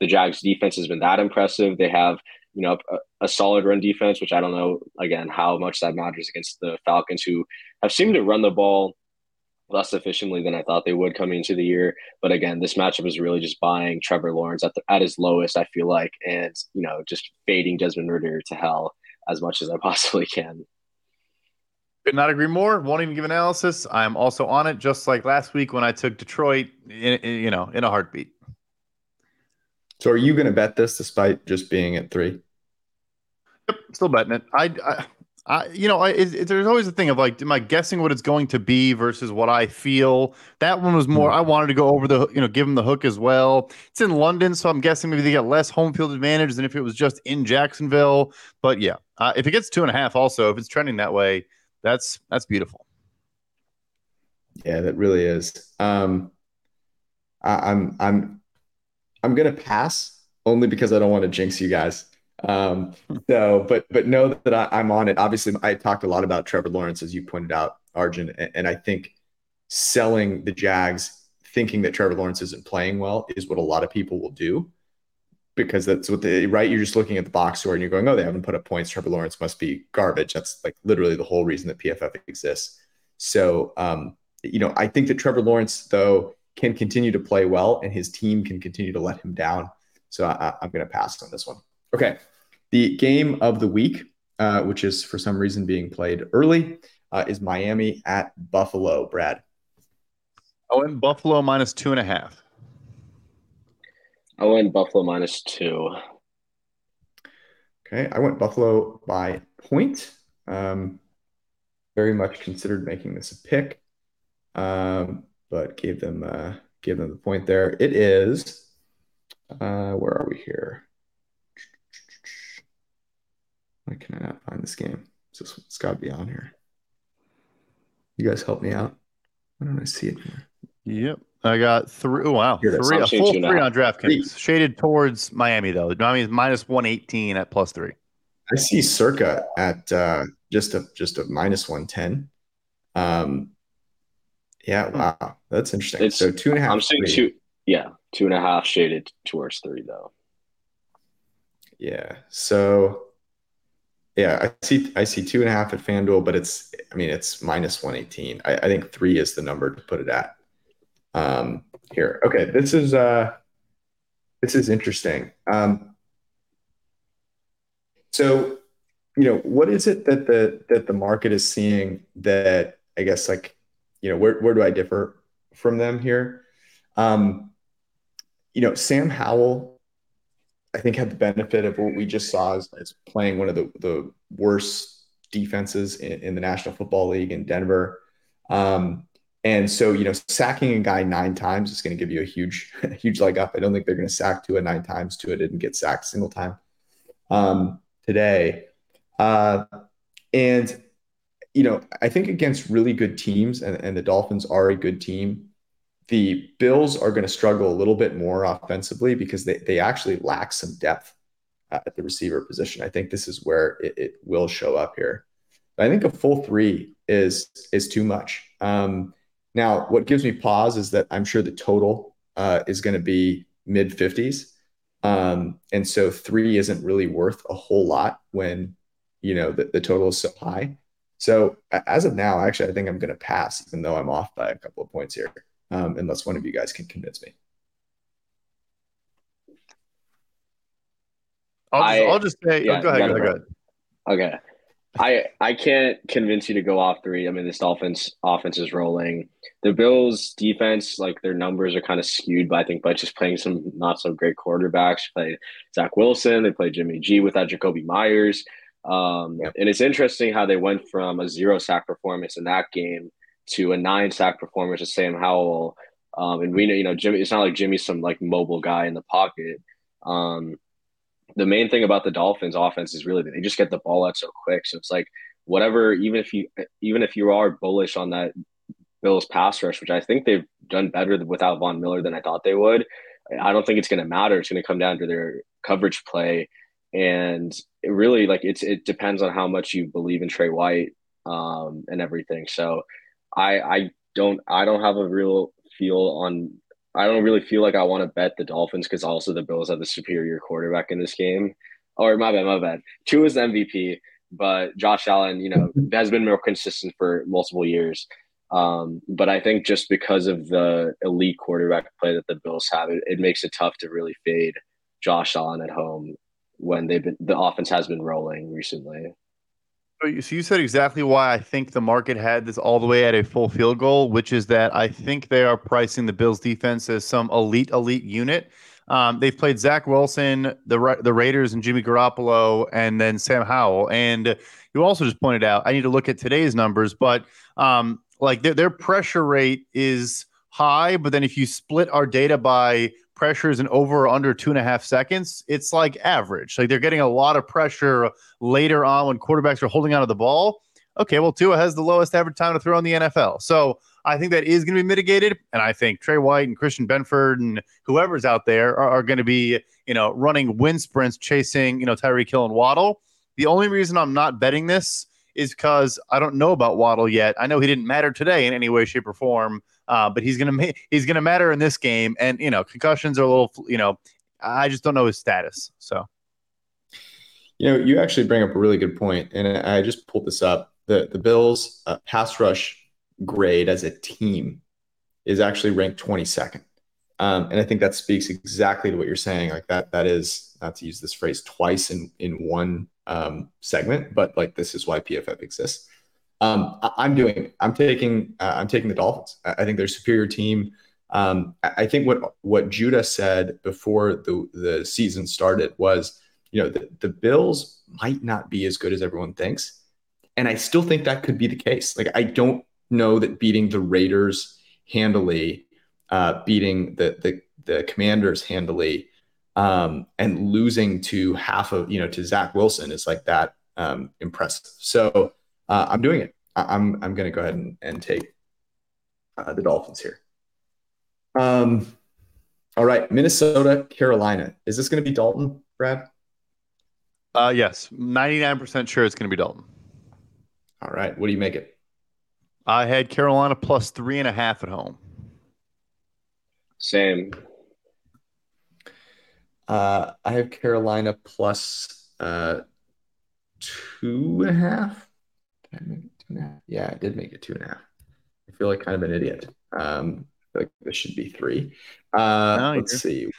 the Jags defense has been that impressive. They have you know a, a, solid run defense, which I don't know again how much that matters against the Falcons, who have seemed to run the ball less efficiently than I thought they would coming into the year. But again, this matchup is really just buying Trevor Lawrence at the, at his lowest, I feel like, and you know just fading Desmond Ridder to hell as much as I [LAUGHS] possibly can. Could not agree more. Won't even give analysis. I'm also on it, just like last week when I took Detroit. In, in, you know, in a heartbeat. So, are you going to bet this despite just being at three? Yep, still betting it. I, I, I you know, I, it, it, there's always a thing of like, am I guessing what it's going to be versus what I feel? That one was more. Mm-hmm. I wanted to go over the, you know, give them the hook as well. It's in London, so I'm guessing maybe they get less home field advantage than if it was just in Jacksonville. But yeah, uh, if it gets two and a half, also if it's trending that way that's that's beautiful. Yeah, that really is. Um, I, I'm I'm I'm gonna pass only because I don't want to jinx you guys. Um, so, but but know that I, am on it. Obviously, I talked a lot about Trevor Lawrence as you pointed out, Arjun, and, and I think selling the Jags, thinking that Trevor Lawrence isn't playing well, is what a lot of people will do because that's what they right. You're just looking at the box score and you're going, oh, they haven't put up points. Trevor Lawrence must be garbage. That's like literally the whole reason that PFF exists. So, um, you know, I think that Trevor Lawrence though can continue to play well, and his team can continue to let him down. So I, am going to pass on this one. Okay, the game of the week, uh, which is for some reason being played early, uh, is Miami at Buffalo. Brad. Oh, and Buffalo minus two and a half. I went Buffalo minus two. Okay, I went Buffalo by point. Um, very much considered making this a pick, um, but gave them uh, gave them the point there. It is. Uh, where are we here? Why can I not find this game? It's, just, it's got to be on here. You guys help me out. Why don't I see it here? Yep. I got three. Oh, wow, three, a full three on DraftKings. Shaded towards Miami though. Miami is minus one eighteen at plus three. I see Circa at uh, just a just a minus one ten. Um, yeah, hmm. wow, that's interesting. It's, so two and a half. I'm seeing two. Yeah, two and a half shaded towards three though. Yeah. So yeah, I see I see two and a half at FanDuel, but it's I mean it's minus one eighteen. I, I think three is the number to put it at um, here. Okay, this is uh, this is interesting. Um, so, you know, what is it that the that the market is seeing that I guess like, you know, where where do I differ from them here? Um, you know, Sam Howell, I think had the benefit of what we just saw as, as playing one of the the worst defenses in, in the National Football League in Denver. Um, and so, you know, sacking a guy nine times is going to give you a huge, [LAUGHS] huge leg up. I don't think they're going to sack Tua nine times. Tua didn't get sacked a single time um, today. Uh, and, you know, I think against really good teams, and, and the Dolphins are a good team, the Bills are going to struggle a little bit more offensively because they, they actually lack some depth at the receiver position. I think this is where it, it will show up here. I think a full three is is too much. Um, now, what gives me pause is that I'm sure the total uh, is going to be mid 50s. Um, and so three isn't really worth a whole lot when, you know, the, the total is so high. So as of now, actually, I think I'm going to pass, even though I'm off by a couple of points here, um, unless one of you guys can convince me. I'll just, I, will just say, yeah, oh, go ahead, go ahead. Okay. I I can't convince you to go off three. I mean, this Dolphins offense is rolling. The Bills defense, like their numbers are kind of skewed, but I think by just playing some not so great quarterbacks. Play Zach Wilson, they play Jimmy G without Jakobi Meyers. Um, yeah. And it's interesting how they went from a zero sack performance in that game to a nine sack performance with Sam Howell. Um, and we know, you know, Jimmy. It's not like Jimmy's some like mobile guy in the pocket. Um, the main thing about the Dolphins offense is really that they just get the ball out so quick. So it's like whatever, even if you even if you are bullish on that Bills pass rush, which I think they've done better without Von Miller than I thought they would. I don't think it's going to matter. It's going to come down to their coverage play, and it really like it's it depends on how much you believe in Trey White um, and everything. So I I don't I don't have a real feel on I don't really feel like I want to bet the Dolphins because also the Bills have the superior quarterback in this game. or my bad, my bad. Tua is the MVP, but Josh Allen, you know, has been more consistent for multiple years. Um, but I think just because of the elite quarterback play that the Bills have, it, it makes it tough to really fade Josh Allen at home when they've been the offense has been rolling recently. So you said exactly why I think the market had this all the way at a full field goal, which is that I think they are pricing the Bills defense as some elite, elite unit. Um, they've played Zach Wilson, the the Raiders, and Jimmy Garoppolo, and then Sam Howell. And you also just pointed out I need to look at today's numbers, but um, like their their pressure rate is high, but then if you split our data by pressures in over or under two and a half seconds, it's like average. Like they're getting a lot of pressure later on when quarterbacks are holding onto the ball. Okay, well, Tua has the lowest average time to throw in the NFL. So I think that is going to be mitigated. And I think Trey White and Christian Benford and whoever's out there are, are going to be, you know, running wind sprints chasing, you know, Tyreek Hill and Waddle. The only reason I'm not betting this is because I don't know about Waddle yet. I know he didn't matter today in any way, shape, or form, uh, but he's gonna ma- he's gonna matter in this game. And you know, concussions are a little, you know, I just don't know his status. So, you know, you actually bring up a really good point, and I just pulled this up. the The Bills' uh, pass rush grade as a team is actually ranked 22nd. Um, and I think that speaks exactly to what you're saying. Like that, that is not to use this phrase twice in in one um, segment, but like this is why PFF exists. Um, I, am doing. I'm taking. Uh, I'm taking the Dolphins. I, I think they're a superior team. Um, I, I think what what Judah said before the the season started was, you know, the, the Bills might not be as good as everyone thinks, and I still think that could be the case. Like I don't know that beating the Raiders handily, uh, beating the the the Commanders handily, um, and losing to half of you know to Zach Wilson is like that um, impressive. So uh, I'm doing it. I- am I'm going to go ahead and, and take uh, the Dolphins here. Um, all right, Minnesota, Carolina. Is this going to be Dalton, Brad? Uh, yes, 99% sure it's going to be Dalton. All right, what do you make it? I had Carolina plus three and a half at home. Same. Uh, I have Carolina plus uh, two and a half. Yeah, I did make it two and a half. I feel like kind of an idiot. Um, like this should be three. Uh, no, let's see.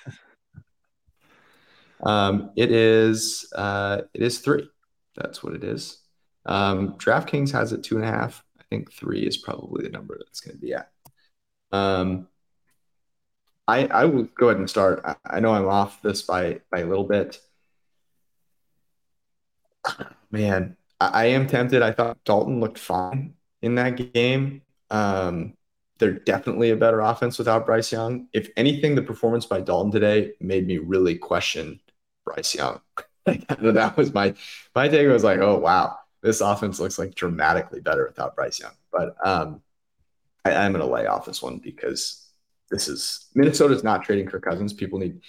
Um, it is uh, it is three. That's what it is. Um, DraftKings has it two and a half. I think three is probably the number that's going to be at. Um, I I will go ahead and start. I, I know I'm off this by by a little bit. Man, I, am tempted. I thought Dalton looked fine in that game. Um, they're definitely a better offense without Bryce Young. If anything, the performance by Dalton today made me really question Bryce Young. [LAUGHS] that was my my take was like, oh wow, this offense looks like dramatically better without Bryce Young. But um, I, I'm going to lay off this one because this is Minnesota's not trading Kirk Cousins. People need.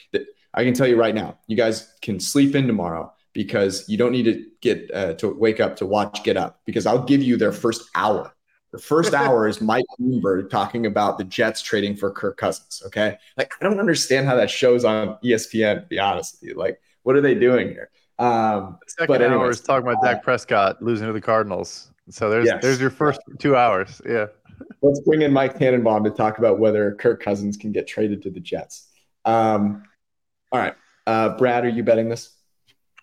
I can tell you right now, you guys can sleep in tomorrow because you don't need to get uh, to wake up to watch Get Up because I'll give you their first hour. The first [LAUGHS] hour is Mike Bloomberg talking about the Jets trading for Kirk Cousins. Okay, like I don't understand how that shows on ESPN. To be honest with you, like what are they doing here? Um, the second but anyways, hour is talking about uh, Dak Prescott losing to the Cardinals. So there's yes. there's your first two hours. Yeah. Let's bring in Mike Tannenbaum to talk about whether Kirk Cousins can get traded to the Jets. Um, all right, uh, Brad, are you betting this?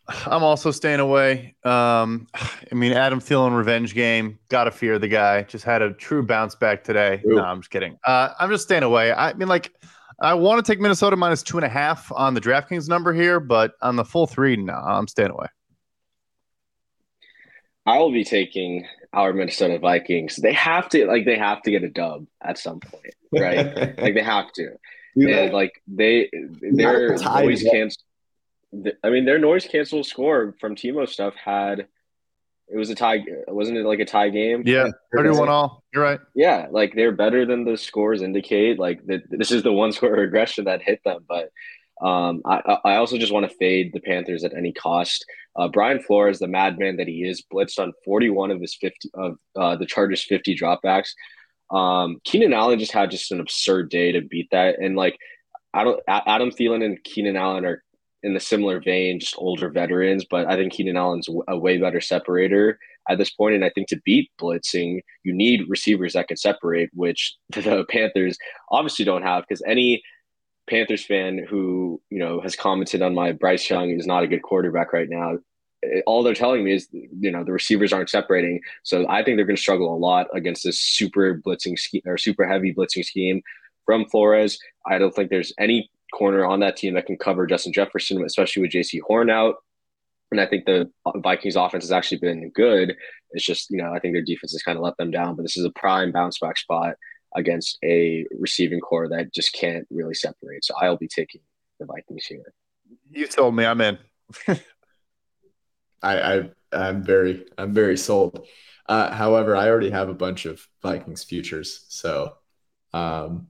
I'm also staying away. Um, I mean, Adam Thielen revenge game. Gotta fear the guy. Just had a true bounce back today. Ooh. No, I'm just kidding. Uh, I'm just staying away. I mean, like, I want to take Minnesota minus two and a half on the DraftKings number here, but on the full three, no, I'm staying away. I will be taking our Minnesota Vikings. They have to like they have to get a dub at some point, right? [LAUGHS] like they have to. and like they their noise cancel. I mean, their noise cancel score from Timo stuff had it was a tie. Wasn't it like a tie game? Yeah, thirty-one all. You're right. Yeah, like they're better than the scores indicate. Like the, this is the one [LAUGHS] score regression that hit them, but um, I, I also just want to fade the Panthers at any cost. Uh, Brian Flores, the madman that he is, blitzed on 41 of his 50 of uh, the Chargers' 50 dropbacks. Um, Keenan Allen just had just an absurd day to beat that, and like I don't Adam Thielen and Keenan Allen are in the similar vein, just older veterans. But I think Keenan Allen's a way better separator at this point. And I think to beat blitzing, you need receivers that can separate, which [LAUGHS] the Panthers obviously don't have because any Panthers fan who you know has commented on my Bryce Young is not a good quarterback right now. Eh, all they're telling me is you know the receivers aren't separating, so I think they're going to struggle a lot against this super blitzing scheme or super heavy blitzing scheme from Flores. I don't think there's any corner on that team that can cover Justin Jefferson, especially with Jaycee Horn out. And I think the Vikings offense has actually been good. It's just, you know, I think their defense has kind of let them down, but this is a prime bounce back spot against a receiving core that just can't really separate. So I'll be taking the Vikings here. You told me I'm in. [LAUGHS] I, I I'm very I'm very sold. Uh, however, I already have a bunch of Vikings futures, so um,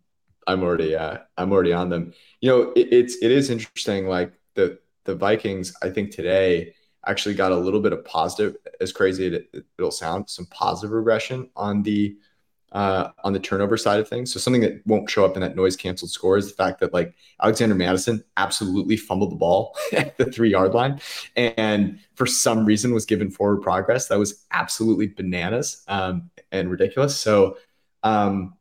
I'm already uh, I'm already on them. You know, it, it's it is interesting. Like the the Vikings, I think today actually got a little bit of positive, as crazy as it, will sound, some positive regression on the uh, on the turnover side of things. So something that won't show up in that noise canceled score is the fact that like Alexander Mattison absolutely fumbled the ball [LAUGHS] at the three yard line, and for some reason was given forward progress. That was absolutely bananas um, and ridiculous. So. Um,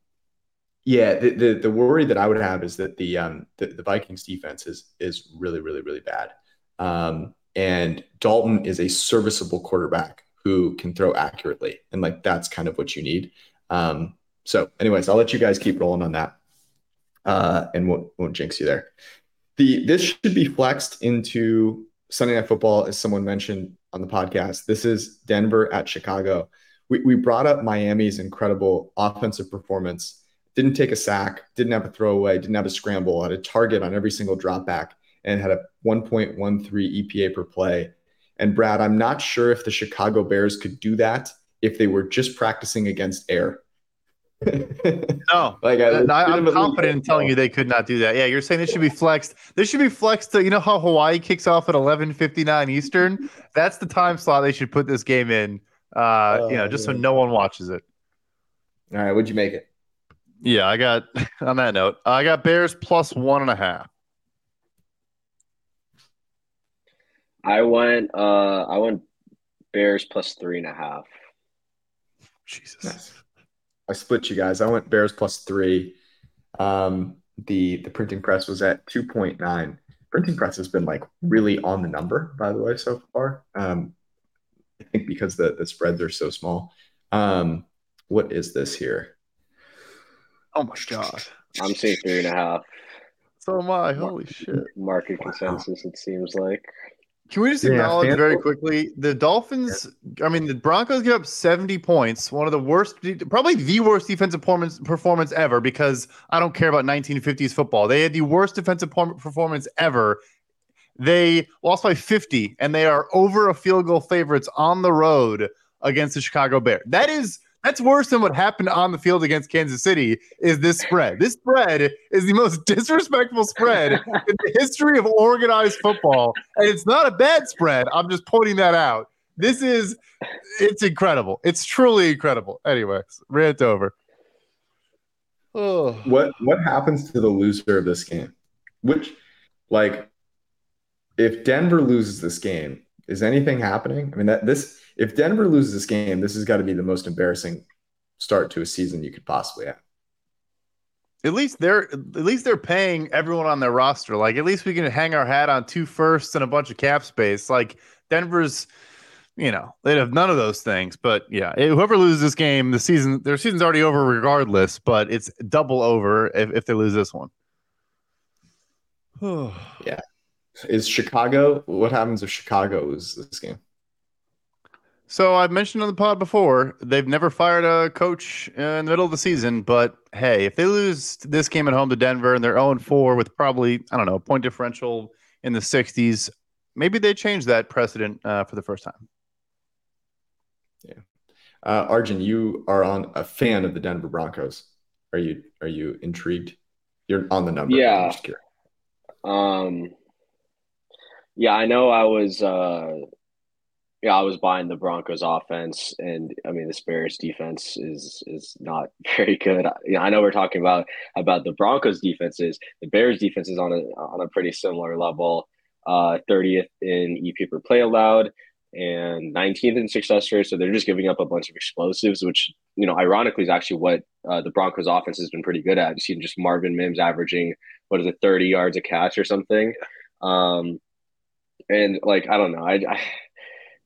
yeah, the, the, the worry that I would have is that the um the, the Vikings defense is is really really really bad. Um, and Dalton is a serviceable quarterback who can throw accurately, and like that's kind of what you need. Um, so, anyways, I'll let you guys keep rolling on that, uh, and won't won't jinx you there. The this should be flexed into Sunday Night Football, as someone mentioned on the podcast. This is Denver at Chicago. We we brought up Miami's incredible offensive performance didn't take a sack, didn't have a throwaway, didn't have a scramble, had a target on every single drop back, and had a 1.13 EPA per play. And Brad, I'm not sure if the Chicago Bears could do that if they were just practicing against air. [LAUGHS] no, like I, am confident in telling you they could not do that. Yeah, you're saying this should be flexed. This should be flexed to you know how Hawaii kicks off at 11:59 Eastern. That's the time slot they should put this game in. Uh, oh, you know, just so no one watches it. All right, what'd you make it? Yeah, I got [LAUGHS] on that note, I got Bears plus one and a half. I went uh I went Bears plus three and a half. Jesus. Nice. I split you guys. I went Bears plus three. Um the the printing press was at 2.9. Printing press has been like really on the number, by the way, so far. Um I think because the, the spreads are so small. Um what is this here? [LAUGHS] Oh my god! I'm seeing three and a half. So am I. Holy shit! Market consensus. It seems like. Can we just acknowledge yeah, very quickly the Dolphins? I mean, the Broncos give up 70 points, one of the worst, probably the worst defensive performance, performance ever. Because I don't care about 1950s football. They had the worst defensive performance ever. They lost by 50, and they are over a field goal favorites on the road against the Chicago Bears. That is that's worse than what happened on the field against Kansas City. Is this spread? This spread is the most [LAUGHS] disrespectful spread in the history of organized football, and it's not a bad spread. I'm just pointing that out. This is it's incredible. It's truly incredible. Anyways, rant over. Oh. What what happens to the loser of this game? Which, like, if Denver loses this game, is anything happening? I mean, that this if Denver loses this game, this has got to be the most embarrassing start to a season you could possibly have. At least they're at least they're paying everyone on their roster. Like at least we can hang our hat on two firsts and a bunch of cap space. Like Denver's, you know, they'd have none of those things. But yeah, eh, whoever loses this game, the season their season's already over regardless. But it's double over if, if they lose this one. [SIGHS] yeah, is Chicago? What happens if Chicago loses this game? So I've mentioned on the pod before, they've never fired a coach in the middle of the season. But hey, if they lose this game at home to Denver and they're 0 4 with probably, I don't know, a point differential in the 60s, maybe they change that precedent uh, for the first time. Yeah. Uh, Arjun, you are on a fan of the Denver Broncos. Are you are you intrigued? You're on the number. Yeah. Um. Yeah, I know. I was. Uh, yeah, I was buying the Broncos offense, and I mean the Bears defense is is not [LAUGHS] very good. You know, I know we're talking about about the Broncos defenses. The Bears defense is on a on a pretty similar level. uh, 30th in EP per play allowed, and 19th in success rate. So they're just giving up a bunch of explosives, which you know, ironically, is actually what uh, the Broncos' offense has been pretty good at. You see just Marvin Mims averaging what is it, 30 yards a catch or something. Um, and like I don't know, I, I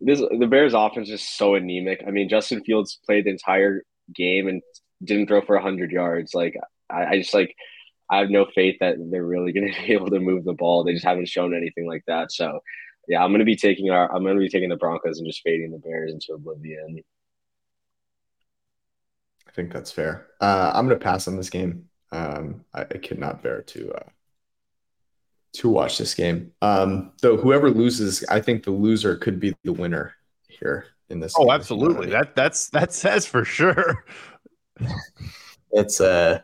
this the Bears' offense is so anemic. I mean, Justin Fields played the entire game and didn't throw for 100 yards. Like I, I just like I have no faith that they're really going [LAUGHS] to be able to move the ball. They just haven't shown anything like that. So, yeah, I'm going to be taking our I'm going to be taking the Broncos and just fading the Bears into oblivion. I think that's fair. Uh, I'm going to pass on this game. Um, I, I cannot bear to uh, to watch this game. Um, though whoever loses, I think the loser could be the winner here in this. Oh, absolutely. That that's that says for sure. [LAUGHS] it's uh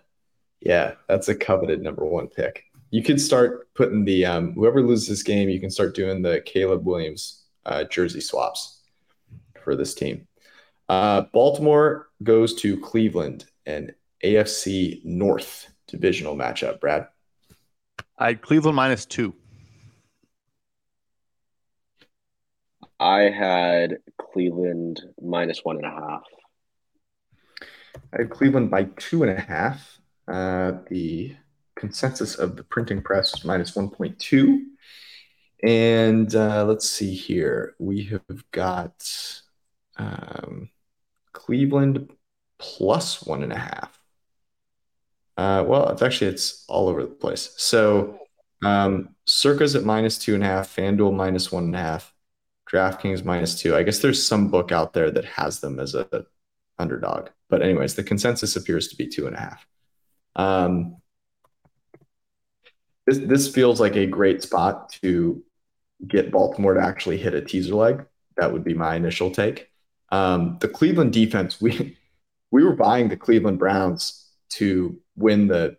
yeah, that's a coveted number one pick. You could start putting the um, whoever loses this game, you can start doing the Caleb Williams uh, jersey swaps for this team. Uh, Baltimore goes to Cleveland, an AFC North divisional matchup. Brad, I had Cleveland minus two. I had Cleveland minus one and a half. I had Cleveland by two and a half. Uh, the consensus of the printing press is minus 1.2. And uh, let's see here. We have got um, Cleveland plus one and a half. Uh, well, it's actually it's all over the place. So um, Circa's at minus two and a half, FanDuel minus one and a half, DraftKings minus two. I guess there's some book out there that has them as a underdog. But anyways, the consensus appears to be two and a half. Um, this this feels like a great spot to get Baltimore to actually hit a teaser leg. That would be my initial take. Um, the Cleveland defense, we [LAUGHS] we were buying the Cleveland Browns to win the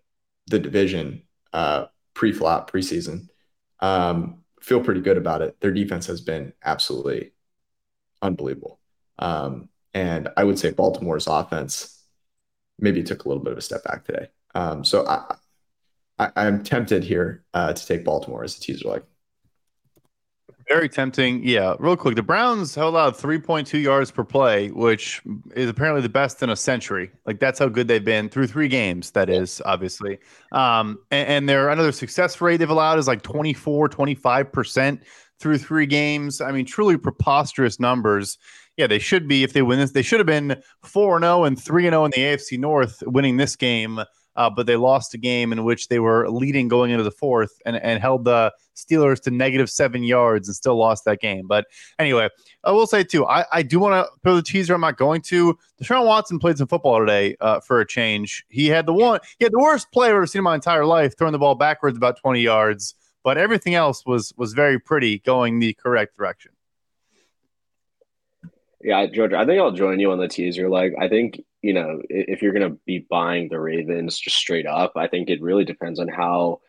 the division uh, pre-flop preseason. Um, feel pretty good about it. Their defense has been absolutely unbelievable. Um, and I would say Baltimore's offense maybe took a little bit of a step back today. Um, so I, I, am tempted here uh, to take Baltimore as a teaser leg. Very tempting. Yeah. Real quick. The Browns held out 3.2 yards per play, which is apparently the best in a century. Like that's how good they've been through three games. That is obviously. Um, and, and their another success rate they've allowed is like 24, 25% through three games. I mean, truly preposterous numbers. Yeah, they should be if they win this. They should have been 4 0 and 3 0 in the AFC North winning this game uh, but they lost a game in which they were leading going into the fourth and, and held the Steelers to negative seven yards and still lost that game. But anyway, I will say too, I, I do want to throw the teaser. I'm not going to. Deshaun Watson played some football today uh, for a change. He had the one, he had the worst play I've ever seen in my entire life, throwing the ball backwards about 20 yards. But everything else was was very pretty, going the correct direction. Yeah, George, I think I'll join you on the teaser. Like, I think you know, if you're going to be buying the Ravens just straight up, I think it really depends on how,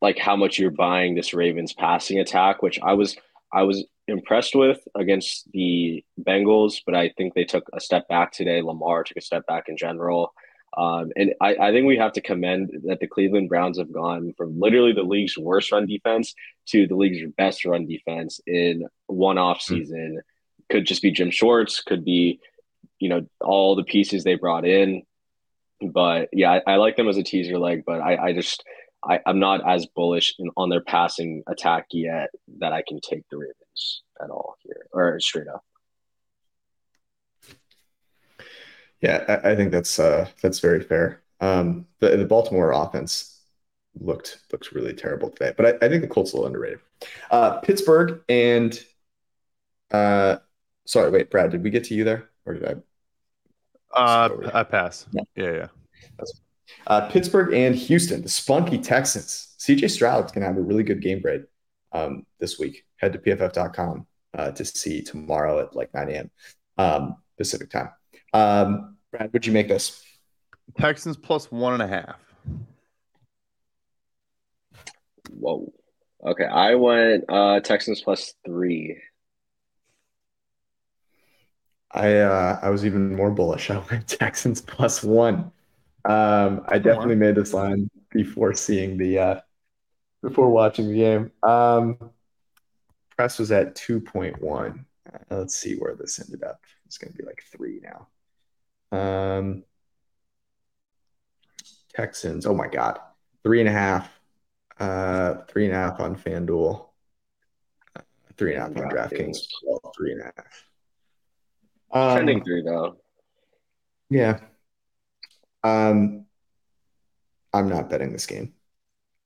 like, how much you're buying this Ravens passing attack, which I was, I was impressed with against the Bengals, but I think they took a step back today. Lamar took a step back in general. Um, and I, I think we have to commend that the Cleveland Browns have gone from literally the league's worst run defense to the league's best run defense in one off hmm. season. Mm-hmm. Could just be Jim Schwartz, could be you know all the pieces they brought in. But yeah, I, I like them as a teaser leg, but I, I just I, am not as bullish in, on their passing attack yet that I can take the Ravens at all here or straight up. Yeah, I, I think that's uh, that's very fair. Um, the, the Baltimore offense looked looked really terrible today, but I, I think the Colts a little underrated. Uh, Pittsburgh and uh, sorry, wait, Brad, did we get to you there? or did I? Uh, I pass. Yeah, yeah. yeah. Uh, Pittsburgh and Houston, the spunky Texans. CJ Stroud's going to have a really good game grade um, this week. Head to pff.com uh, to see tomorrow at like 9 a.m. Um, Pacific time. Um, Brad, would you make this? Texans plus one and a half. Whoa. Okay, I went uh, Texans plus three. I uh, I was even more bullish. [LAUGHS] I went Texans plus one. Um, I definitely made this line before seeing the uh, before watching the game. Um, press was at 2.1. Uh, let's see where this ended up. It's going to be like three now. Um, Texans. Oh my God, three and a half. Uh, three and a half on FanDuel. Three and a half on DraftKings. Three and a half. Um, Trending three though. Yeah. Um, I'm not betting this game.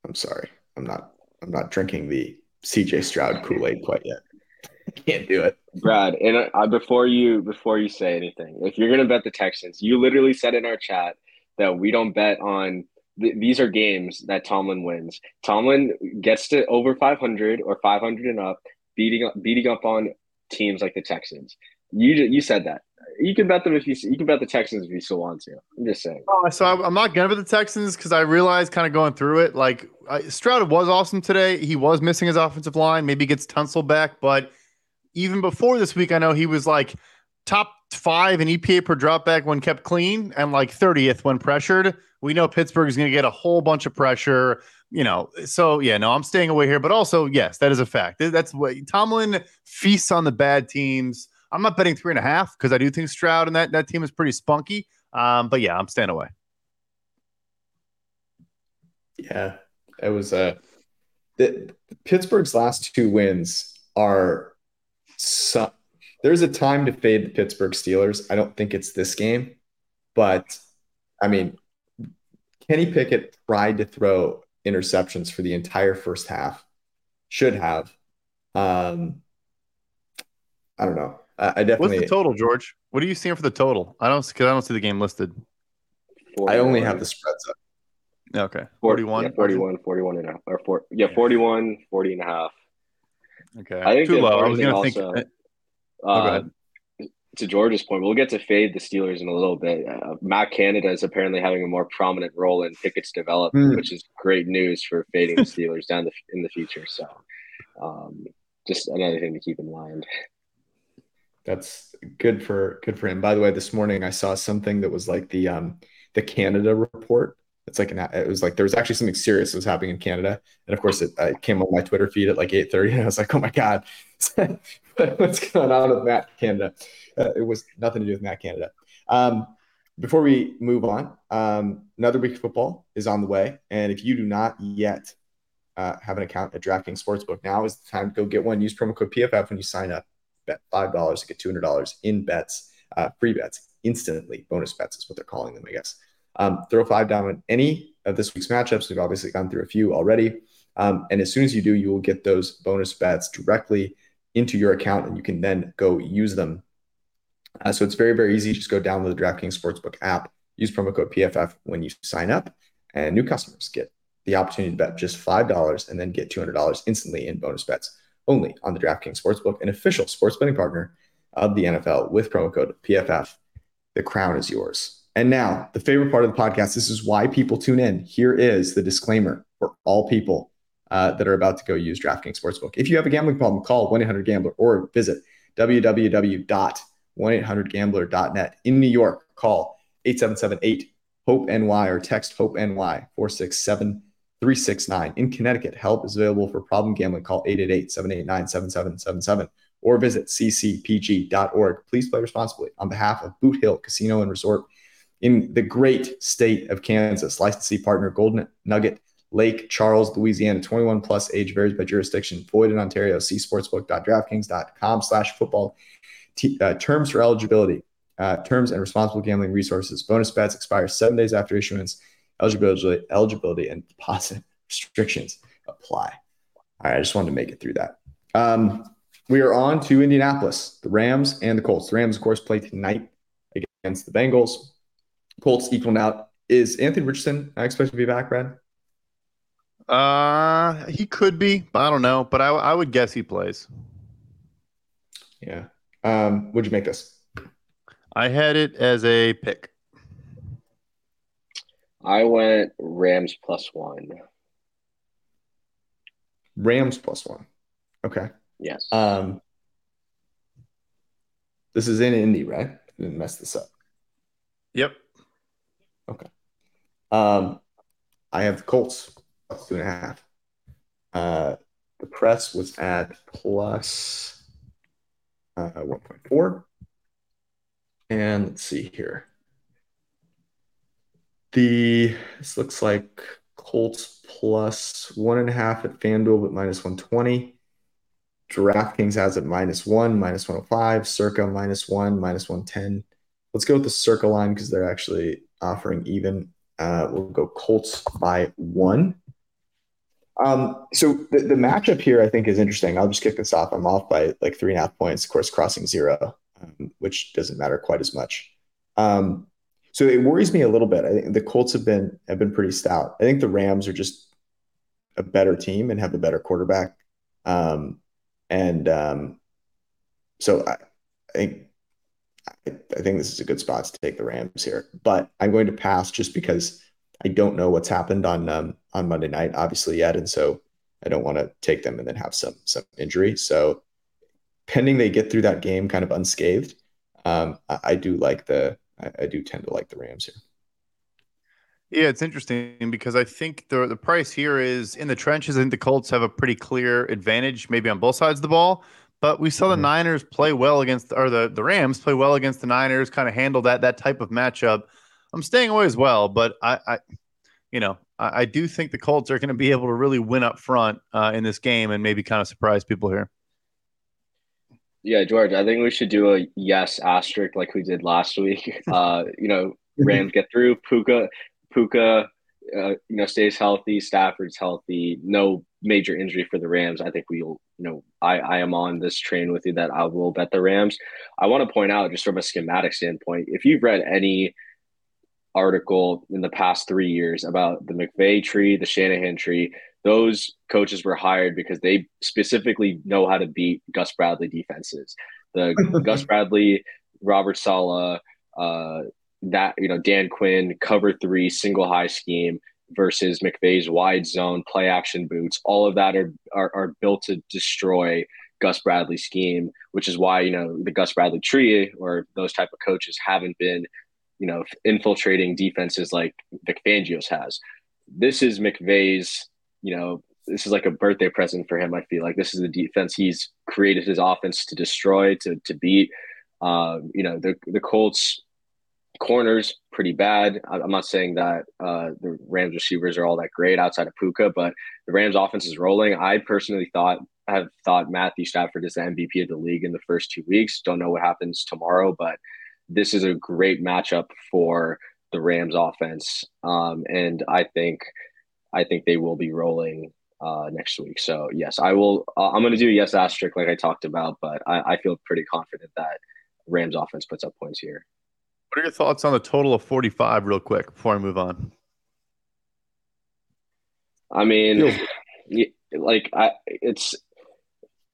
I'm sorry. I'm not. I'm not drinking the CJ Stroud Kool Aid quite yet. [LAUGHS] Can't do it. Brad, and uh, before you before you say anything, if you're gonna bet the Texans, you literally said in our chat that we don't bet on. Th- these are games that Tomlin wins. Tomlin gets to over 500 or 500 and up, beating beating up on teams like the Texans. You you said that. You can bet them if you you can bet the Texans if you still want to. I'm just saying. Oh, so I'm not gonna bet the Texans because I realized kind of going through it, like I, Stroud was awesome today. He was missing his offensive line. Maybe gets Tunsil back, but even before this week, I know he was like top five in EPA per dropback when kept clean and like 30th when pressured. We know Pittsburgh is going to get a whole bunch of pressure, you know. So, yeah, no, I'm staying away here. But also, yes, that is a fact. That's what Tomlin feasts on the bad teams. I'm not betting three and a half because I do think Stroud and that, that team is pretty spunky. Um, but yeah, I'm staying away. Yeah, it was uh, Pittsburgh's last two wins are so, there's a time to fade the Pittsburgh Steelers. I don't think it's this game, but I mean, Kenny Pickett tried to throw interceptions for the entire first half. Should have. Um, I don't know. I, I definitely. What's the total, George? What are you seeing for the total? I don't because I don't see the game listed. I only have the spreads up. Okay. 41? Yeah, 41, 41 and a half. Or four, yeah, 41, 40 and a half. Okay. I think too low. I was going to think. Uh, uh, to George's point, we'll get to fade the Steelers in a little bit. Uh, Matt Canada is apparently having a more prominent role in Pickett's development, mm. which is great news for fading the Steelers [LAUGHS] down the, in the future. So, um, just another thing to keep in mind. That's good for good for him. By the way, this morning I saw something that was like the um the Canada report it's like an it was like there was actually something serious that was happening in Canada, and of course it, it came on my Twitter feed at like eight thirty, and I was like, oh my god, [LAUGHS] what's going on with Matt Canada? Uh, it was nothing to do with Matt Canada. Um, before we move on, um, another week of football is on the way, and if you do not yet uh, have an account at DraftKings Sportsbook, now is the time to go get one. Use promo code PFF when you sign up. Bet five dollars to get two hundred dollars in bets, uh, free bets instantly. Bonus bets is what they're calling them, I guess. Um, throw five down on any of this week's matchups. We've obviously gone through a few already. Um, and as soon as you do, you will get those bonus bets directly into your account and you can then go use them. Uh, so it's very, very easy. Just go download the DraftKings Sportsbook app, use promo code PFF when you sign up, and new customers get the opportunity to bet just $5 and then get $200 instantly in bonus bets only on the DraftKings Sportsbook, an official sports betting partner of the NFL with promo code PFF. The crown is yours. And now, the favorite part of the podcast this is why people tune in. Here is the disclaimer for all people uh, that are about to go use DraftKings Sportsbook. If you have a gambling problem, call 1 800 Gambler or visit www.1800Gambler.net. In New York, call 877 HOPE NY or text HOPE NY 467 369. In Connecticut, help is available for problem gambling. Call 888 789 7777 or visit ccpg.org. Please play responsibly on behalf of Boot Hill Casino and Resort in the great state of Kansas. Licensee partner Golden Nugget Lake Charles, Louisiana. 21 plus age varies by jurisdiction. Void in Ontario. See sportsbook.draftkings.com slash football. T- uh, terms for eligibility. Uh, terms and responsible gambling resources. Bonus bets expire seven days after issuance. Eligibility, eligibility and deposit [LAUGHS] restrictions apply. All right, I just wanted to make it through that. Um, we are on to Indianapolis, the Rams and the Colts. The Rams, of course, play tonight against the Bengals. Colts equaling out. Is Anthony Richardson I expect to be back, Brad? Uh, he could be. But I don't know, but I, I would guess he plays. Yeah. Um, would you make this? I had it as a pick. I went Rams plus one. Rams plus one. Okay. Yes. Um, this is in Indy, right? I didn't mess this up. Yep. Okay. Um, I have the Colts two and a half. Uh, the press was at plus uh, 1.4. And let's see here. The this looks like Colts plus one and a half at FanDuel, but minus 120. DraftKings has it minus one, minus 105, circa minus one, minus 110. Let's go with the circa line because they're actually offering even. Uh, we'll go Colts by one. Um, so the, the matchup here, I think, is interesting. I'll just kick this off. I'm off by like three and a half points, of course, crossing zero, um, which doesn't matter quite as much. Um, so it worries me a little bit. I think the Colts have been have been pretty stout. I think the Rams are just a better team and have a better quarterback. Um, and um, so I, I think I think this is a good spot to take the Rams here, but I'm going to pass just because I don't know what's happened on um, on Monday night, obviously yet, and so I don't want to take them and then have some some injury. So pending they get through that game kind of unscathed, um, I, I, do like the I, I, do tend to like the Rams here. Yeah, it's interesting because I think the the price here is in the trenches. I think the Colts have a pretty clear advantage, maybe on both sides of the ball. But we saw the mm-hmm. Niners play well against, or the the Rams play well against the Niners, kind of handle that that type of matchup. I'm staying away as well, but I, I you know, I, I, do think the Colts are going to be able to really win up front uh, in this game and maybe kind of surprise people here. Yeah, George, I think we should do a yes asterisk like we did last week. [LAUGHS] Uh, you know, Rams get through. Puka, Puka, uh, you know, stays healthy. Stafford's healthy. No major injury for the Rams. I think we'll, you know, I, I am on this train with you that I will bet the Rams. I want to point out, just from a schematic standpoint, if you've read any article in the past three years about the McVay tree, the Shanahan tree. Those coaches were hired because they specifically know how to beat Gus Bradley defenses. The [LAUGHS] Gus Bradley, Robert Saleh, uh, that you know Dan Quinn cover three single high scheme versus McVay's wide zone play action boots. All of that are, are, are built to destroy Gus Bradley scheme, which is why you know the Gus Bradley tree or those type of coaches haven't been you know, infiltrating defenses like Vic Fangio's has. This is McVay's, you know, this is like a birthday present for him. I feel like this is the defense he's created his offense to destroy, to to beat. Um, you know, the the Colts corners pretty bad. I'm not saying that uh, the Rams receivers are all that great outside of Puka, but the Rams offense is rolling. I personally thought have thought Matthew Stafford is the MVP of the league in the first two weeks. Don't know what happens tomorrow, but this is a great matchup for the Rams offense. Um, and I think I think they will be rolling uh, next week. So yes, I will. Uh, I'm going to do a yes asterisk like I talked about, but I, I, feel pretty confident that Rams offense puts up points here. What are your thoughts on the total of 45, real quick, before I move on? I mean, like I, it's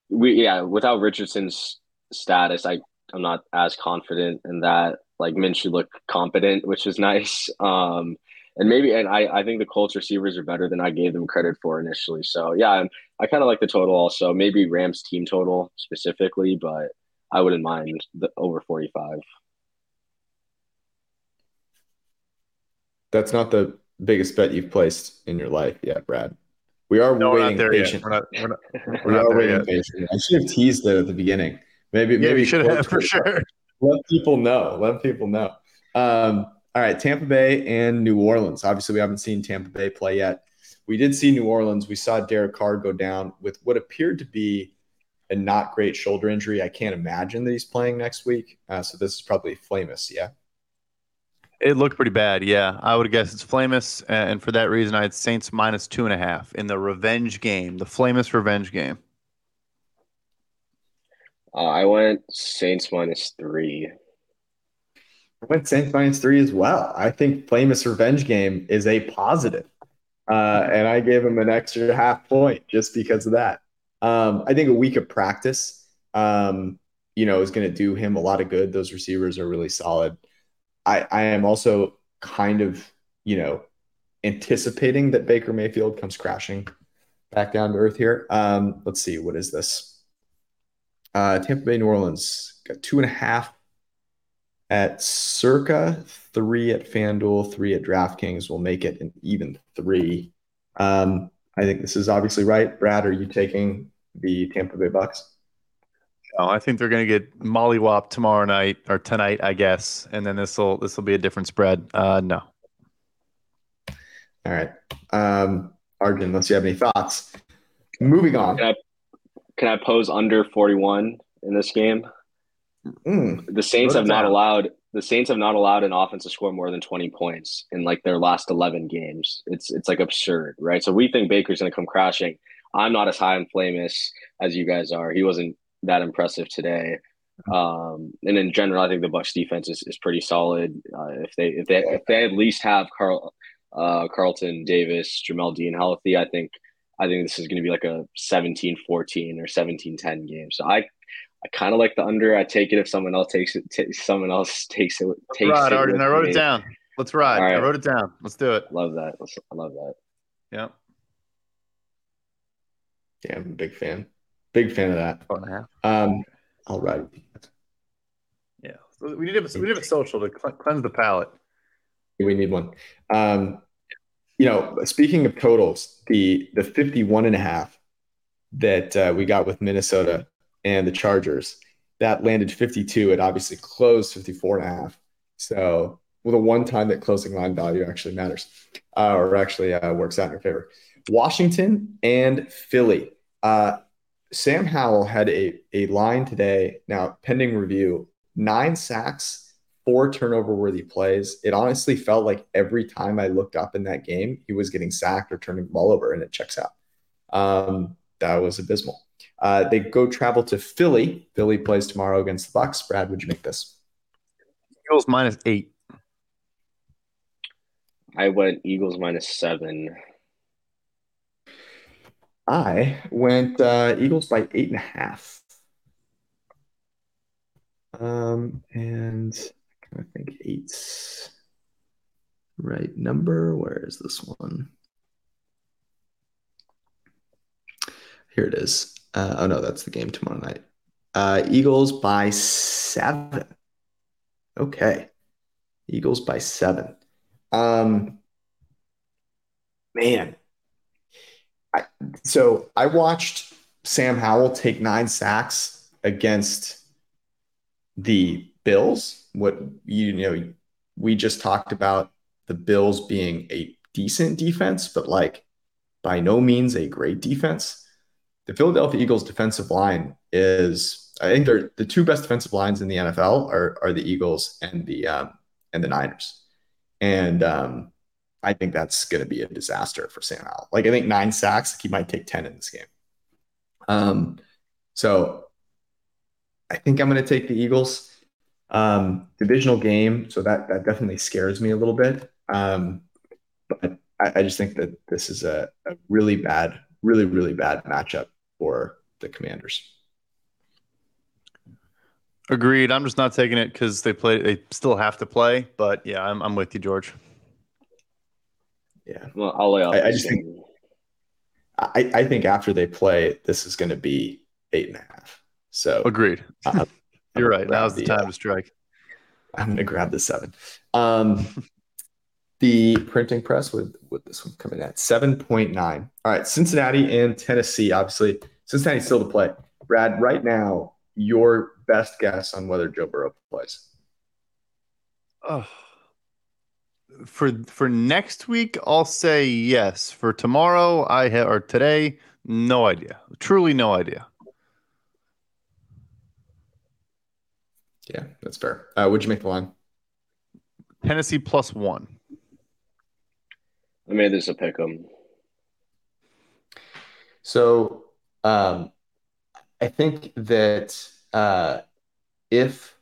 we yeah. Without Richardson's status, I I'm not as confident in that. Like Minshew looked competent, which is [LAUGHS] nice. Um, and maybe, and I, I think the Colts receivers are better than I gave them credit for initially. So yeah, I'm, I kind of like the total also. Maybe Rams team total specifically, but I wouldn't mind the over 45. That's not the biggest bet you've placed in your life yet, Brad. We are no, waiting patient. We're not, we're not, [LAUGHS] we're we are waiting patient. I should have teased it at the beginning. Maybe yeah, maybe you should have for sure. [LAUGHS] Let people know. Let people know. Um, all right, Tampa Bay and New Orleans. Obviously, we haven't seen Tampa Bay play yet. We did see New Orleans. We saw Derek Carr go down with what appeared to be a not great shoulder injury. I can't imagine that he's playing next week. Uh, so this is probably Flamus, yeah. It looked pretty bad, yeah. I would guess it's Flamus, and for that reason, I had Saints minus two and a half in the revenge game, the Flamus revenge game. Uh, I went Saints minus three. Went Saints minus three as well. I think Flamus Revenge game is a positive. Uh, and I gave him an extra half point just because of that. Um, I think a week of practice, um, you know, is going to do him a lot of good. Those receivers are really solid. I, I am also kind of, you know, anticipating that Baker Mayfield comes crashing back down to earth here. Um, let's see, what is this? Uh, Tampa Bay, New Orleans got two and a half at circa, three at FanDuel, three at DraftKings will make it an even three. Um, I think this is obviously right. Brad, are you taking the Tampa Bay Bucks? No, I think they're going to get mollywop tomorrow night or tonight, I guess, and then this will this will be a different spread. Uh, no. All right, um, Arjun, unless you have any thoughts. Moving on. Can I, can I pose under forty one in this game? Mm, The Saints have not allowed the Saints have not allowed an offense to score more than 20 points in like their last 11 games. It's it's like absurd, right? So we think Baker's going to come crashing. I'm not as high on Flamus as you guys are. He wasn't that impressive today. Um, and in general, I think the Bucks defense is, is pretty solid. Uh, if they if they if they at least have Carl uh, Carlton Davis, Jamel Dean healthy, I think I think this is going to be like a 17-14 or 17-10 game. So I I kind of like the under. I take it if someone else takes it. T- someone else [LAUGHS] takes it. Takes Ride, it Arden. I wrote me. it down. Let's ride. All I wrote it down. Let's do it. Love that. I love that. Yeah. yeah, I'm a big fan. Big fan of that. Four and a half. Um, all right. Yeah. So we need a, we need a social to cle- cleanse the palate. We need one. Um, you know, speaking of totals, the the 51 and a half that uh, we got with Minnesota and the Chargers, that landed 52. It obviously closed 54 and a half. So, well, the one time that closing line value actually matters, uh, or actually uh, works out in your favor. Washington and Philly. Uh, Sam Howell had a, a line today, now pending review, nine sacks, four turnover worthy plays. It honestly felt like every time I looked up in that game, he was getting sacked or turning the ball over, and it checks out. Um, that was abysmal. Uh, they go travel to Philly. Philly plays tomorrow against the Bucks. Brad, would you make this? Eagles minus eight. I went Eagles minus seven. I went uh, Eagles by eight and a half. Um, and I think eight's right number. Where is this one? Here it is. Uh, oh no, that's the game tomorrow night. Uh, Eagles by seven. Okay, Eagles by seven. Um, man, I, so I watched Sam Howell take nine sacks against the Bills. What you know, we just talked about the Bills being a decent defense, but like by no means a great defense. The Philadelphia Eagles defensive line is, I think they're the two best defensive lines in the NFL are, are the Eagles and the um, and the Niners. And um, I think that's going to be a disaster for Sam Howell. Like I think nine sacks, like he might take 10 in this game. Um, so I think I'm going to take the Eagles. Um, divisional game, so that that definitely scares me a little bit. Um, but I, I just think that this is a, a really bad, really, really bad matchup for the Commanders. Agreed. I'm just not taking it because they play. They still have to play. But yeah, I'm, I'm with you, George. Yeah, Well, I'll lay out. I- I just think- I, I think after they play, this is going to be eight and a half. So Agreed. uh, [LAUGHS] You're right. Now's the the, time uh, to strike. I'm going to grab the seven. Um, [LAUGHS] the printing press with with this one coming at seven point nine. All right, Cincinnati and Tennessee. Obviously, Cincinnati's still to play. Brad, right now, your best guess on whether Joe Burrow plays? Oh. For for next week, I'll say yes. For tomorrow, I ha- or today, no idea. Truly, no idea. Yeah, that's fair. Uh, would you make the line? Tennessee plus one. I made this a pick 'em. So um, I think that uh, if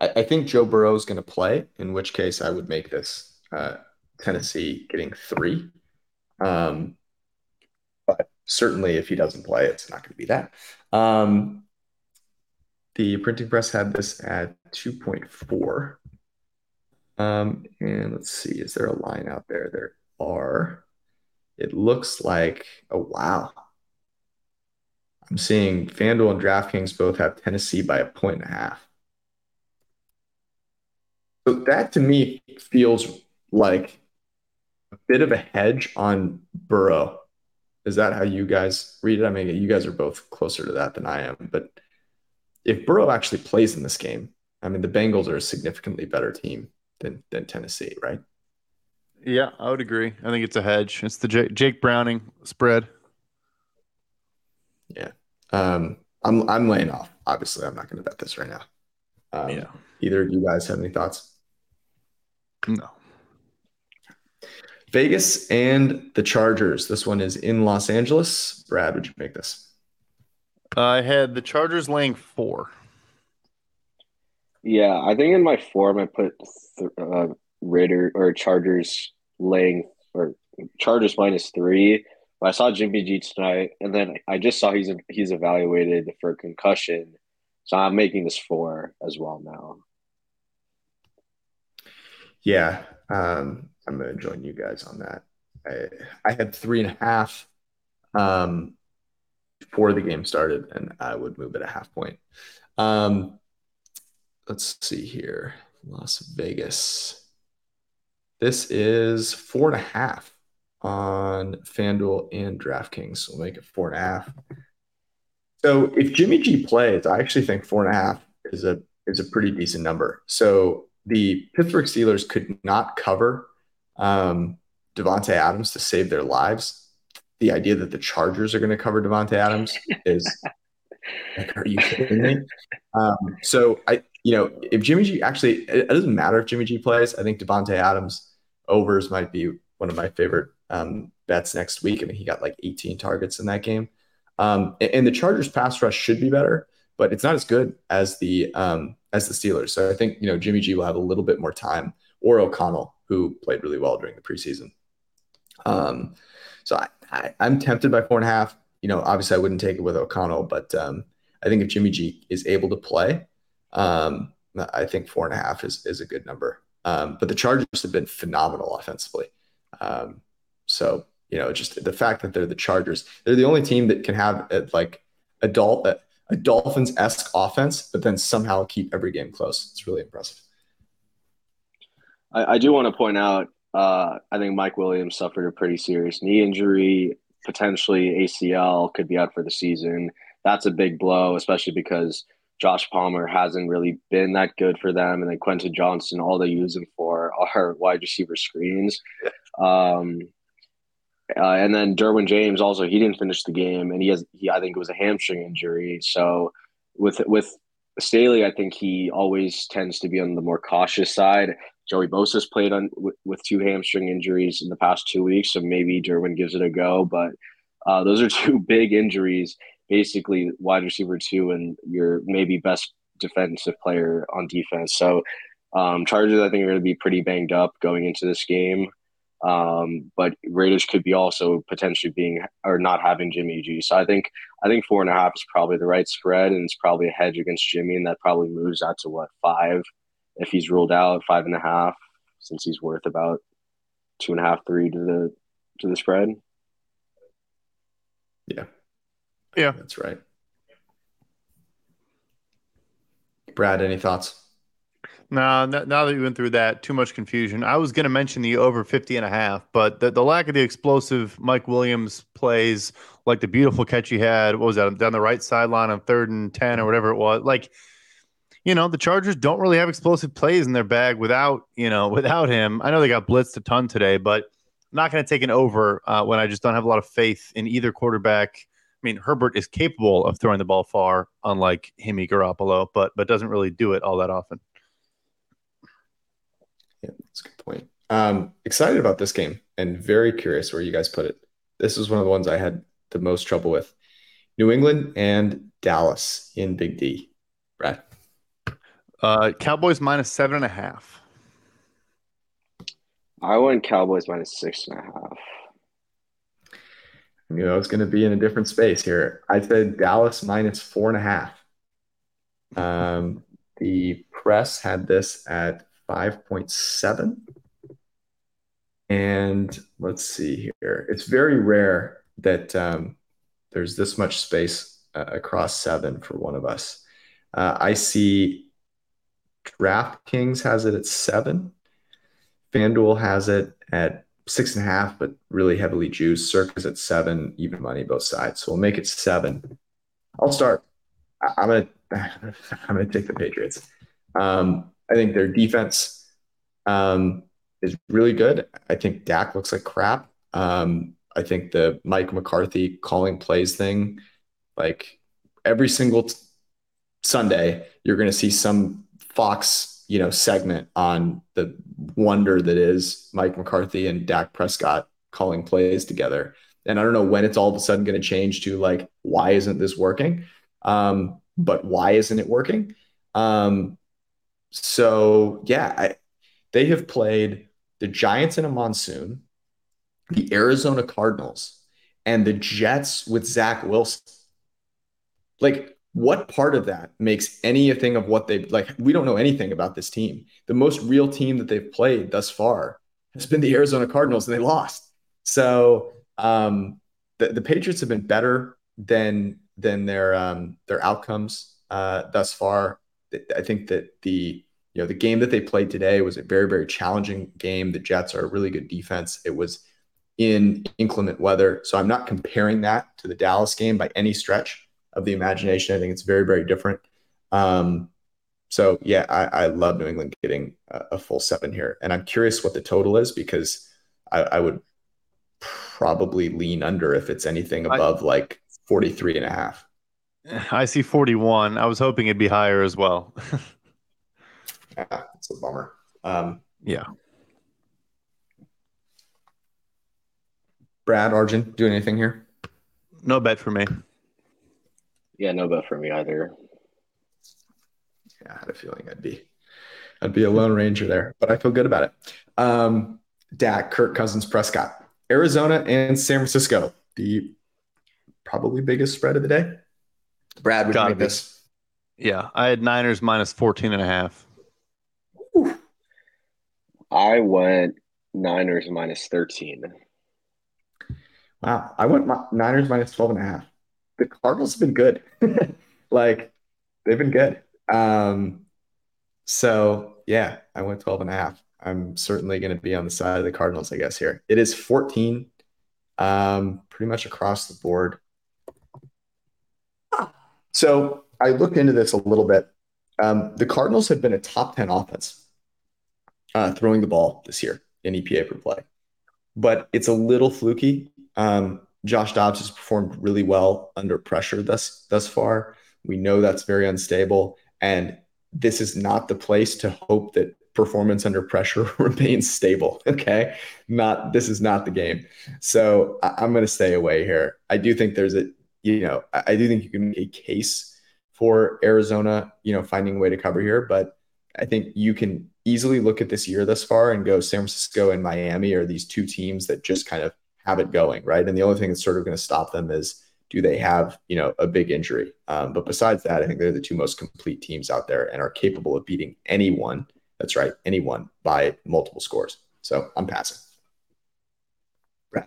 I, I think Joe Burrow is going to play, in which case I would make this uh, Tennessee getting three. Um, but certainly, if he doesn't play, it's not going to be that. Um, the printing press had this at 2.4. Um, and let's see, is there a line out there? There are. It looks like, oh, wow. I'm seeing FanDuel and DraftKings both have Tennessee by a point and a half. So that to me feels like a bit of a hedge on Burrow Is that how you guys read it? I mean, you guys are both closer to that than I am, but if Burrow actually plays in this game, I mean, the Bengals are a significantly better team than than Tennessee, right? Yeah, I would agree. I think it's a hedge. It's the J- Jake Browning spread. Yeah, um, I'm I'm laying off. Obviously, I'm not going to bet this right now. Um, yeah. Either of you guys have any thoughts? No. Vegas and the Chargers. This one is in Los Angeles. Brad, would you make this? I had the Chargers laying four. Yeah, I think in my form I put uh, Raider or Chargers laying or Chargers minus three. But I saw Jimmy G tonight, and then I just saw he's he's evaluated for concussion, so I'm making this four as well now. Yeah, um, I'm going to join you guys on that. I, I had three and a half um, before the game started, and I would move it a half point. Um, let's see here Las Vegas. This is four and a half on FanDuel and DraftKings. We'll make it four and a half. So if Jimmy G plays, I actually think four and a half is a is a pretty decent number. So the Pittsburgh Steelers could not cover um, Davante Adams to save their lives. The idea that the Chargers are going to cover Davante Adams is like, are you kidding me? [LAUGHS] Um, so I, you know, if Jimmy G actually, it doesn't matter if Jimmy G plays. I think Davante Adams overs might be one of my favorite um, bets next week. I mean, he got like 18 targets in that game. Um, and, and, the Chargers pass rush should be better, but it's not as good as the um, as the Steelers. So I think you know Jimmy G will have a little bit more time, or O'Connell who played really well during the preseason. Um, so I, I, am tempted by four and a half. You know, obviously I wouldn't take it with O'Connell, but um, I think if Jimmy G is able to play, I think four and a half is is a good number. Um, but the Chargers have been phenomenal offensively. Um, so you know, just the fact that they're the Chargers, they're the only team that can have like adult a, a Dolphins esque offense, but then somehow keep every game close. It's really impressive. I, I do want to point out, uh, I think Mike Williams suffered a pretty serious knee injury, potentially ACL, could be out for the season. That's a big blow, especially because Josh Palmer hasn't really been that good for them. And then Quentin Johnston, all they use him for are [LAUGHS] wide receiver screens. Um, uh, and then Derwin James also he didn't finish the game, and he has he I think it was a hamstring injury. So with with Staley, I think he always tends to be on the more cautious side. Joey Bosa's played on with, with two hamstring injuries in the past two weeks, so maybe Derwin gives it a go. But uh, those are [LAUGHS] two big injuries, basically wide receiver two and your maybe best defensive player on defense. So um, Chargers, I think, are going to be pretty banged up going into this game. Um, but Raiders could be also potentially being or not having Jimmy G. So I think I think four and a half is probably the right spread, and it's probably a hedge against Jimmy, and that probably moves out to what five if he's ruled out five and a half, since he's worth about two and a half, three to the to the spread. Yeah. Yeah. That's right. Brad, any thoughts? No, now that you went through that, too much confusion. I was going to mention the over 50 and a half, but the, the lack of the explosive Mike Williams plays, like the beautiful catch he had, what was that, down the right sideline on third and 10 or whatever it was, like – you know, the Chargers don't really have explosive plays in their bag without, you know, without him. I know they got blitzed a ton today, but I'm not going to take an over uh, when I just don't have a lot of faith in either quarterback. I mean, Herbert is capable of throwing the ball far, unlike Himmy Garoppolo, but but doesn't really do it all that often. Yeah, that's a good point. Um, excited about this game and very curious where you guys put it. This is one of the ones I had the most trouble with. New England and Dallas in Big D. Brad. Uh, Cowboys minus seven and a half. I went Cowboys minus six and a half. I knew I was going to be in a different space here. I said Dallas minus four and a half. Um, the press had this at 5.7. And let's see here. It's very rare that um, there's this much space uh, across seven for one of us. Uh, I see DraftKings has it at seven. FanDuel has it at six and a half, but really heavily juiced. Circa's at seven, even money both sides. So we'll make it seven. I'll start. I, am gonna [LAUGHS] I'm gonna take the Patriots. Um, I think their defense um, is really good. I think Dak looks like crap. Um, I think the Mike McCarthy calling plays thing, like every single t- Sunday, you're to see some Fox, you know, segment on the wonder that is Mike McCarthy and Dak Prescott calling plays together. And I don't know when it's all of a sudden going to change to like, why isn't this working? Um, but why isn't it working? Um, so yeah, I, they have played the Giants in a monsoon, the Arizona Cardinals, and the Jets with Zach Wilson. Like, what part of that makes anything of what they like? We don't know anything about this team. The most real team that they've played thus far has been the Arizona Cardinals, and they lost. So um, the, the Patriots have been better than than their um, their outcomes uh, thus far. I think that the you know the game that they played today was a very very challenging game. The Jets are a really good defense. It was in inclement weather, so I'm not comparing that to the Dallas game by any stretch of the imagination. I think it's very very different. Um, so yeah, I, I, love New England getting a, a, full seven here, and I'm curious what the total is because I, I would probably lean under if it's anything above I, like 43 and a half. I see 41. I was hoping it'd be higher as well. [LAUGHS] yeah, it's a bummer. Um, yeah. Brad, Arjun, doing anything here? No bet for me. Yeah, no bet for me either. Yeah, I had a feeling I'd be I'd be a lone ranger there, but I feel good about it. Um, Dak, Kirk Cousins, Prescott, Arizona, and San Francisco. The probably biggest spread of the day. Brad, would you make this? Yeah, I had Niners minus 14 and a half. I went Niners minus 13. Wow. I went Niners minus 12 and a half. The Cardinals have been good. [LAUGHS] like, they've been good. Um, so, yeah, I went 12 and a half. I'm certainly going to be on the side of the Cardinals, I guess, here. It is 14, um, pretty much across the board. So I looked into this a little bit. Um, the Cardinals have been a top 10 offense uh, throwing the ball this year in EPA per play, but it's a little fluky. Um, Josh Dobbs has performed really well under pressure thus thus far. We know that's very unstable, and this is not the place to hope that performance under pressure [LAUGHS] remains stable. Okay, not this is not the game. So I, am going to stay away here. I do think there's a you know, I do think you can make a case for Arizona, you know, finding a way to cover here, but I think you can easily look at this year thus far and go San Francisco and Miami are these two teams that just kind of have it going, right? And the only thing that's sort of going to stop them is do they have, you know, a big injury? Um, but besides that, I think they're the two most complete teams out there and are capable of beating anyone. That's right, anyone by multiple scores. So I'm passing.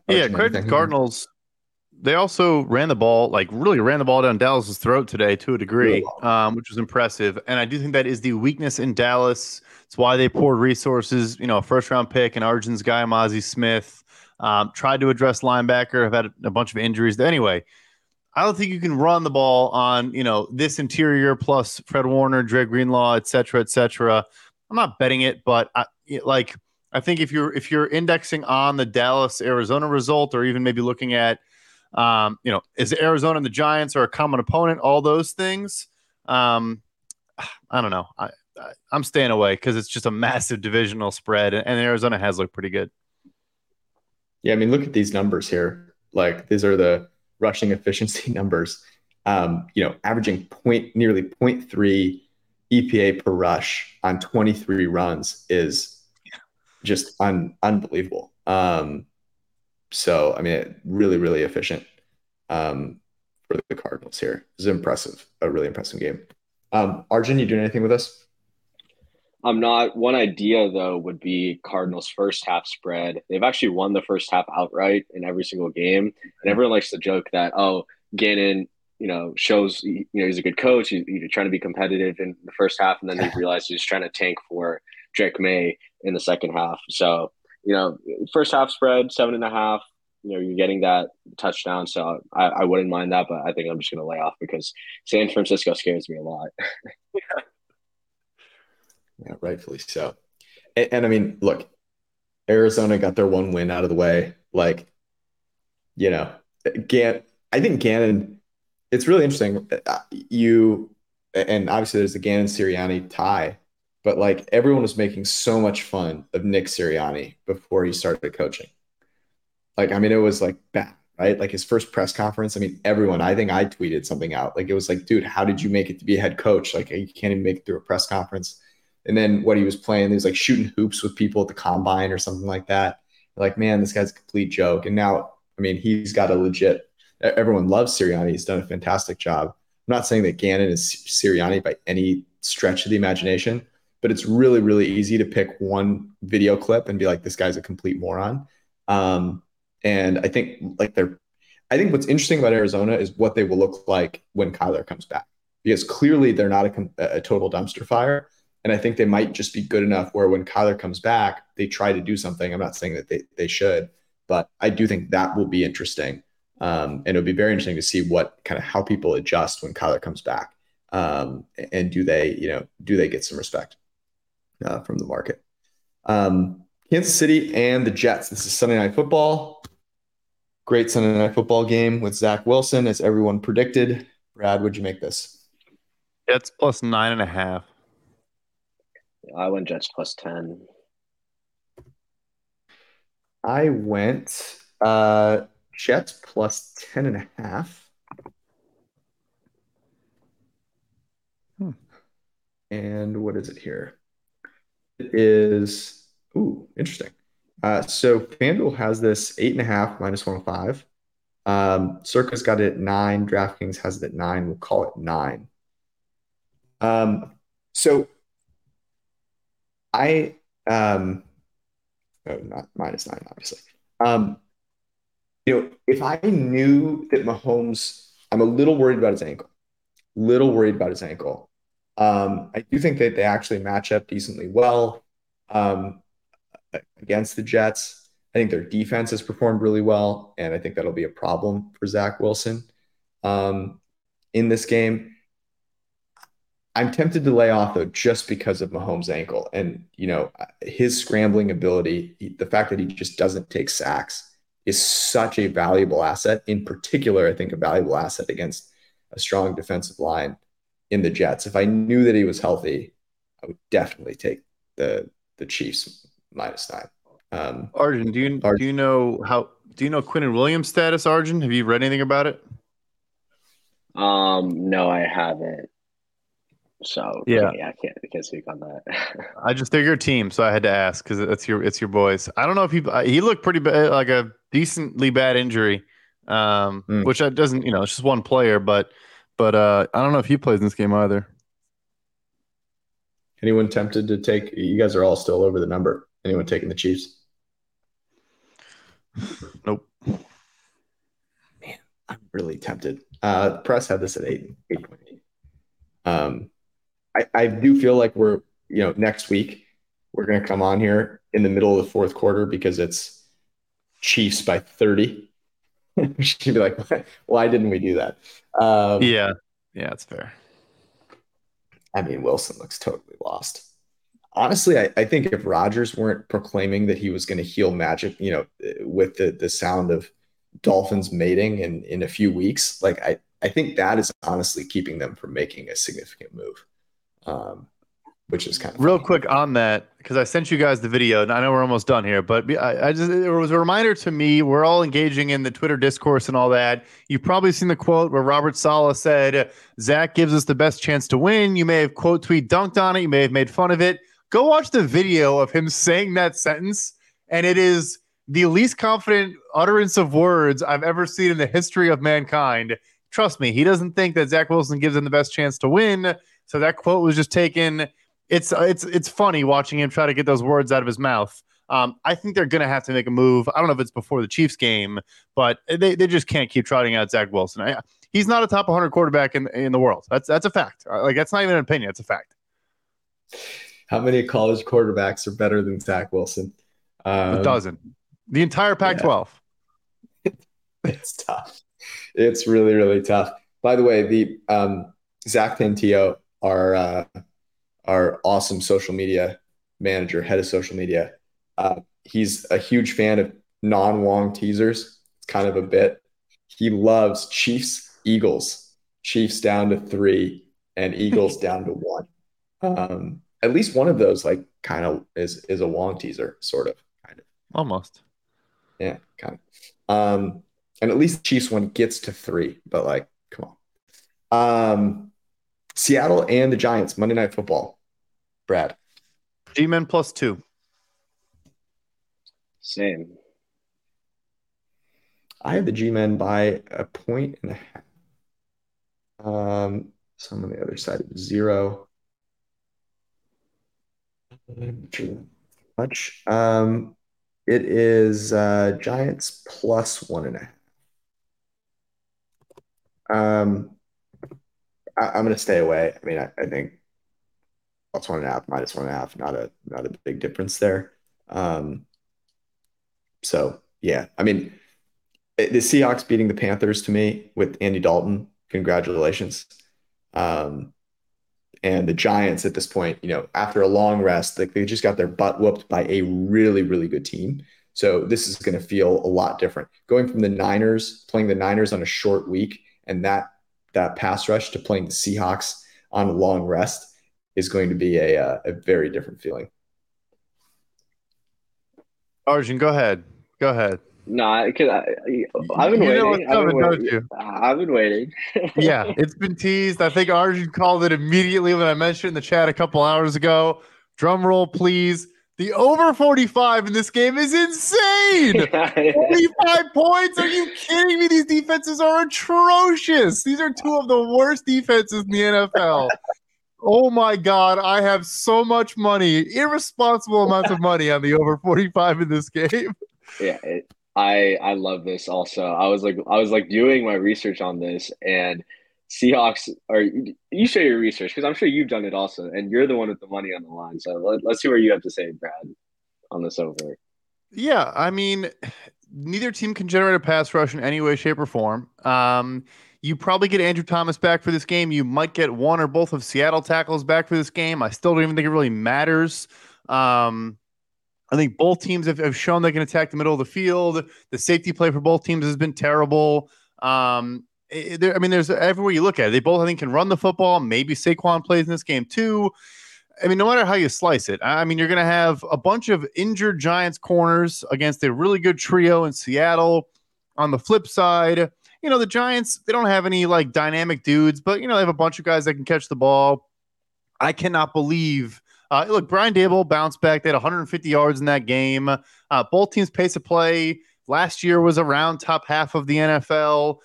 yeah, Cardinals they also ran the ball, like really ran the ball down Dallas's throat today to a degree, um, which was impressive. And I do think that is the weakness in Dallas. It's why they poured resources, you know, a first round pick and Arjun's guy, Mazi Smith, um, tried to address linebacker, I've had a bunch of injuries. Anyway, I don't think you can run the ball on, you know, this interior plus Fred Warner, Dre Greenlaw, et cetera, et cetera. I'm not betting it, but I, like, I think if you're if you're indexing on the Dallas Arizona result, or even maybe looking at um, you know, is Arizona and the Giants are a common opponent? All those things. Um, I don't know. I, I am staying away because it's just a massive divisional spread, and, and Arizona has looked pretty good. Yeah, I mean, look at these numbers here. Like these are the rushing efficiency [LAUGHS] numbers. Um, you know, averaging point nearly 0.3 EPA per rush on 23 runs is just un, unbelievable. Um, so, I mean, really, really efficient um, for the Cardinals here. Is impressive, a really impressive game. Um, Arjun, you doing anything with us? I'm not. One idea though would be Cardinals first half spread. They've actually won the first half outright in every single game, and everyone likes to joke that oh, Gannon, you know, shows you know he's a good coach. He's, he's trying to be competitive in the first half, and then they realizes he's trying to tank for Drake Maye in the second half. So you know, first half spread seven and a half. You know, you're getting that touchdown, so I, I wouldn't mind that. But I think I'm just going to lay off because San Francisco scares me a lot. [LAUGHS] yeah, rightfully so. And, and I mean, look, Arizona got their one win out of the way. Like, you know, Gan. I think Gannon. It's really interesting. Uh, you and obviously there's the Gannon Sirianni tie, but like everyone was making so much fun of Nick Sirianni before he started coaching. Like, I mean, it was like bad, right? Like his first press conference. I mean, everyone. I think I tweeted something out. Like it was like, dude, how did you make it to be a head coach? Like you can't even make it through a press conference. And then what he was playing, he was like shooting hoops with people at the combine or something like that. Like, man, this guy's a complete joke. And now, I mean, he's got a legit. Everyone loves Sirianni. He's done a fantastic job. I'm not saying that Gannon is Sirianni by any stretch of the imagination, but it's really, really easy to pick one video clip and be like, this guy's a complete moron. Um, and I think like they're, I think what's interesting about Arizona is what they will look like when Kyler comes back, because clearly they're not a, a total dumpster fire. And I think they might just be good enough where when Kyler comes back, they try to do something. I'm not saying that they, they should, but I do think that will be interesting. Um, and it'll be very interesting to see what kind of how people adjust when Kyler comes back. Um, and do they, you know, do they get some respect uh, from the market? Um, Kansas City and the Jets. This is Sunday Night Football. Great Sunday Night Football game with Zach Wilson, as everyone predicted. Brad, would you make this? It's plus nine and a half. I went Jets plus 10. I went uh, Jets plus 10 and a half. Hmm. And what is it here? It is, ooh, interesting. Uh, so FanDuel has this eight and a half minus 105. Um, Circa's got it at nine. DraftKings has it at nine. We'll call it nine. Um, so I um oh, not minus nine, obviously. Um, you know, if I knew that Mahomes, I'm a little worried about his ankle. Little worried about his ankle. Um, I do think that they actually match up decently well um, against the Jets. I think their defense has performed really well, and I think that'll be a problem for Zach Wilson um, in this game. I'm tempted to lay off though, just because of Mahomes' ankle and you know his scrambling ability. The fact that he just doesn't take sacks is such a valuable asset. In particular, I think a valuable asset against a strong defensive line in the Jets. If I knew that he was healthy, I would definitely take the the Chiefs minus nine. Um, Arjun, do you Arjun, do you know how do you know Quinnen Williams' status? Arjun, have you read anything about it? Um, no, I haven't. So yeah, yeah, I can't I can't speak on that. [LAUGHS] I just they're your team, so I had to ask because it's your it's your boys. I don't know if he he looked pretty bad, like a decently bad injury, um, mm. which doesn't you know it's just one player, but but uh, I don't know if he plays in this game either. Anyone tempted to take? You guys are all still over the number. Anyone taking the Chiefs? Nope. Man, I'm really tempted. Uh, press had this at eight eight point eight. Um, I, I do feel like we're, you know, next week we're going to come on here in the middle of the fourth quarter because it's Chiefs by 30. [LAUGHS] She'd be like, why didn't we do that? Um, yeah. Yeah, it's fair. I mean, Wilson looks totally lost. Honestly, I, I think if Rodgers weren't proclaiming that he was going to heal magic, you know, with the, the sound of Dolphins mating in, in a few weeks, like I, I think that is honestly keeping them from making a significant move um, which is kind of real funny. quick on that because I sent you guys the video, and I know we're almost done here, but I, I, just it was a reminder to me. We're all engaging in the Twitter discourse and all that. You've probably seen the quote where Robert Saleh said, "Zach gives us the best chance to win." You may have quote tweet dunked on it. You may have made fun of it. Go watch the video of him saying that sentence, and it is the least confident utterance of words I've ever seen in the history of mankind. Trust me, he doesn't think that Zach Wilson gives him the best chance to win. So that quote was just taken. It's it's it's funny watching him try to get those words out of his mouth. Um, I think they're going to have to make a move. I don't know if it's before the Chiefs game, but they, they just can't keep trotting out Zach Wilson. I, he's not a top 100 quarterback in in the world. That's that's a fact. Uh, like that's not even an opinion. It's a fact. How many college quarterbacks are better than Zach Wilson? Um, a dozen. The entire Pac-12. Yeah. [LAUGHS] it's tough. It's really really tough. By the way, the um, Zach Tantillo, our uh, our awesome social media manager, head of social media, uh, he's a huge fan of non-Wong teasers. It's kind of a bit. He loves Chiefs, Eagles, Chiefs down to three, and Eagles [LAUGHS] down to one. Um, at least one of those, like, kind of is is a Wong teaser, sort of, kind of, almost. Yeah, kind of. Um, and at least Chiefs one gets to three, but like, come on. Um, Seattle and the Giants Monday Night Football. Brad. G-men plus two. Same. I have the G-men by a point and a half. Um, some on the other side of zero. Much. Um, it is uh, Giants plus one and a half. Um, I, am going to stay away. I mean, I, I, think plus one and a half, minus one and a half, not a not a big difference there. Um, so yeah, I mean, the Seahawks beating the Panthers to me with Andy Dalton, congratulations. Um, and the Giants at this point, you know, after a long rest, like they just got their butt whooped by a really, really good team. So this is going to feel a lot different. Going from the Niners, playing the Niners on a short week, and that that pass rush to playing the Seahawks on a long rest is going to be a uh, a very different feeling. Arjun, go ahead. Go ahead. No, because I, have been you waiting. I've, been waiting. I've been waiting. yeah, it's been teased. I think Arjun called it immediately when I mentioned in the chat a couple hours ago. Drum roll, please. The over 45 in this game is insane. [LAUGHS] 45 points? Are you kidding me? These defenses are atrocious. These are two of the worst defenses in the NFL. Oh my God. I have so much money, irresponsible amounts of money on the over 45 in this game. Yeah, it, I I love this also. I was like I was like doing my research on this and Seahawks are you share your research because I'm sure you've done it also, and you're the one with the money on the line. So let, us see where you have to say, Brad, on this over. Yeah, I mean, neither team can generate a pass rush in any way, shape, or form. Um, you probably get Andrew Thomas back for this game. You might get one or both of Seattle tackles back for this game. I still don't even think it really matters. Um, I think both teams have, have shown they can attack the middle of the field. The safety play for both teams has been terrible. Um, there, I mean, there's everywhere you look at it. They both, I think, can run the football. Maybe Saquon plays in this game too. I mean, no matter how you slice it, I mean, you're going to have a bunch of injured Giants corners against a really good trio in Seattle. On the flip side, you know, the Giants, they don't have any like dynamic dudes, but, you know, they have a bunch of guys that can catch the ball. I cannot believe. Uh, look, Brian Daboll bounced back. They had 150 yards in that game. Uh, both teams' pace of play last year was around top half of the NFL.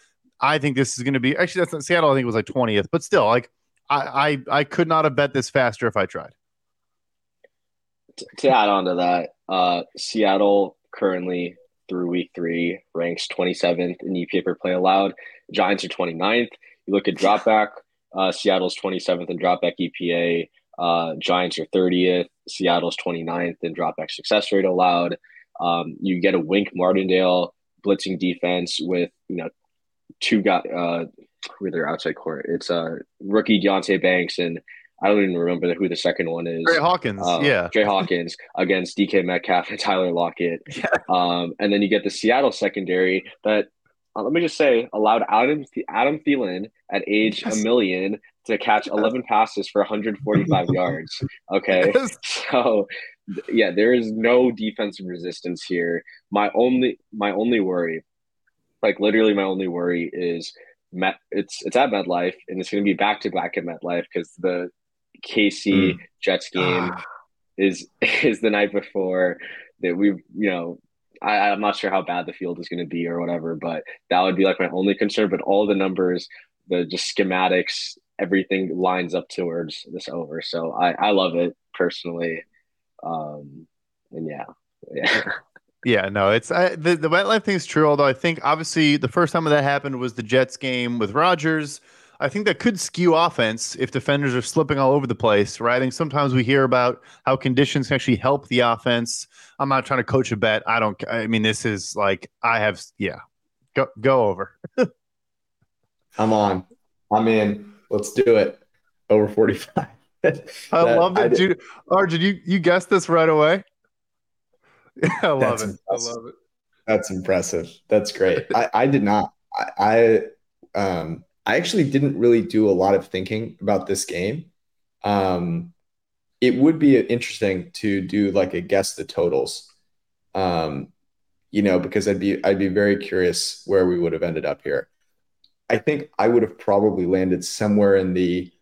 I think this is going to be actually that's not Seattle. I think it was like twentieth, but still, like I, I I could not have bet this faster if I tried. To add on to that, uh, Seattle currently through week three ranks 27th in EPA per play allowed. Giants are 29th. You look at dropback, uh, Seattle's 27th in dropback EPA. Uh, Giants are 30th. Seattle's 29th in dropback success rate allowed. Um, you get a Wink Martindale blitzing defense with you know two got uh who are their outside court. It's uh rookie Deonte Banks and I don't even remember who the second one is. Tre Hawkins, uh, yeah. Tre Hawkins [LAUGHS] against DK Metcalf and Tyler Lockett. Yeah. Um, and then you get the Seattle secondary that uh, let me just say allowed Adam Adam Thielen at age yes. a million to catch 11 passes for 145 [LAUGHS] yards. Okay, so yeah, there is no defensive resistance here. My only my only worry like literally, my only worry is Met. It's it's at MetLife, and it's going to be back to back at MetLife because the KC mm. Jets game ah. is [LAUGHS] is the night before that we you know I, I'm not sure how bad the field is going to be or whatever, but that would be like my only concern. But all the numbers, the just schematics, everything lines up towards this over. So I, I love it personally. Um, and yeah, [LAUGHS] yeah. Yeah, no, it's I, the the MetLife thing is true. Although I think obviously the first time that happened was the Jets game with Rodgers. I think that could skew offense if defenders are slipping all over the place, right? I think sometimes we hear about how conditions can actually help the offense. I'm not trying to coach a bet. I don't. I mean, this is like I have. Yeah, go go over. [LAUGHS] I'm on. I'm in. Let's do it. Over 45. [LAUGHS] I love it, dude. Arjun, you you guessed this right away. [LAUGHS] I love That's it. Impressive. I love it. That's impressive. That's great. I, I did not. I, I um I actually didn't really do a lot of thinking about this game. Um, it would be interesting to do like a guess the totals. Um, you know, because I'd be I'd be very curious where we would have ended up here. I think I would have probably landed somewhere in the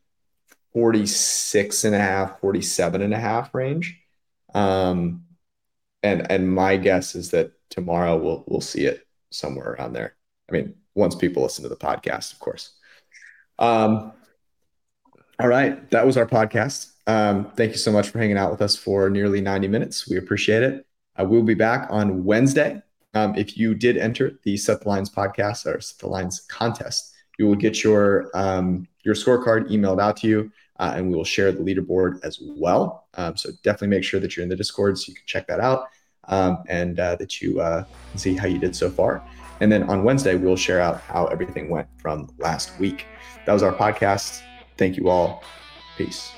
46 and a half, 47 and a half range. Um, and and my guess is that tomorrow we'll we'll see it somewhere around there. I mean, once people listen to the podcast, of course. Um, all right, that was our podcast. Um, thank you so much for hanging out with us for nearly 90 minutes. We appreciate it. Uh, we'll be back on Wednesday. Um, if you did enter the Set the Lines podcast or Set the Lines contest, you will get your um, your scorecard emailed out to you, uh, and we will share the leaderboard as well. Um, so definitely make sure that you're in the Discord so you can check that out um, and uh, that you uh, see how you did so far. And then on Wednesday, we'll share out how everything went from last week. That was our podcast. Thank you all. Peace.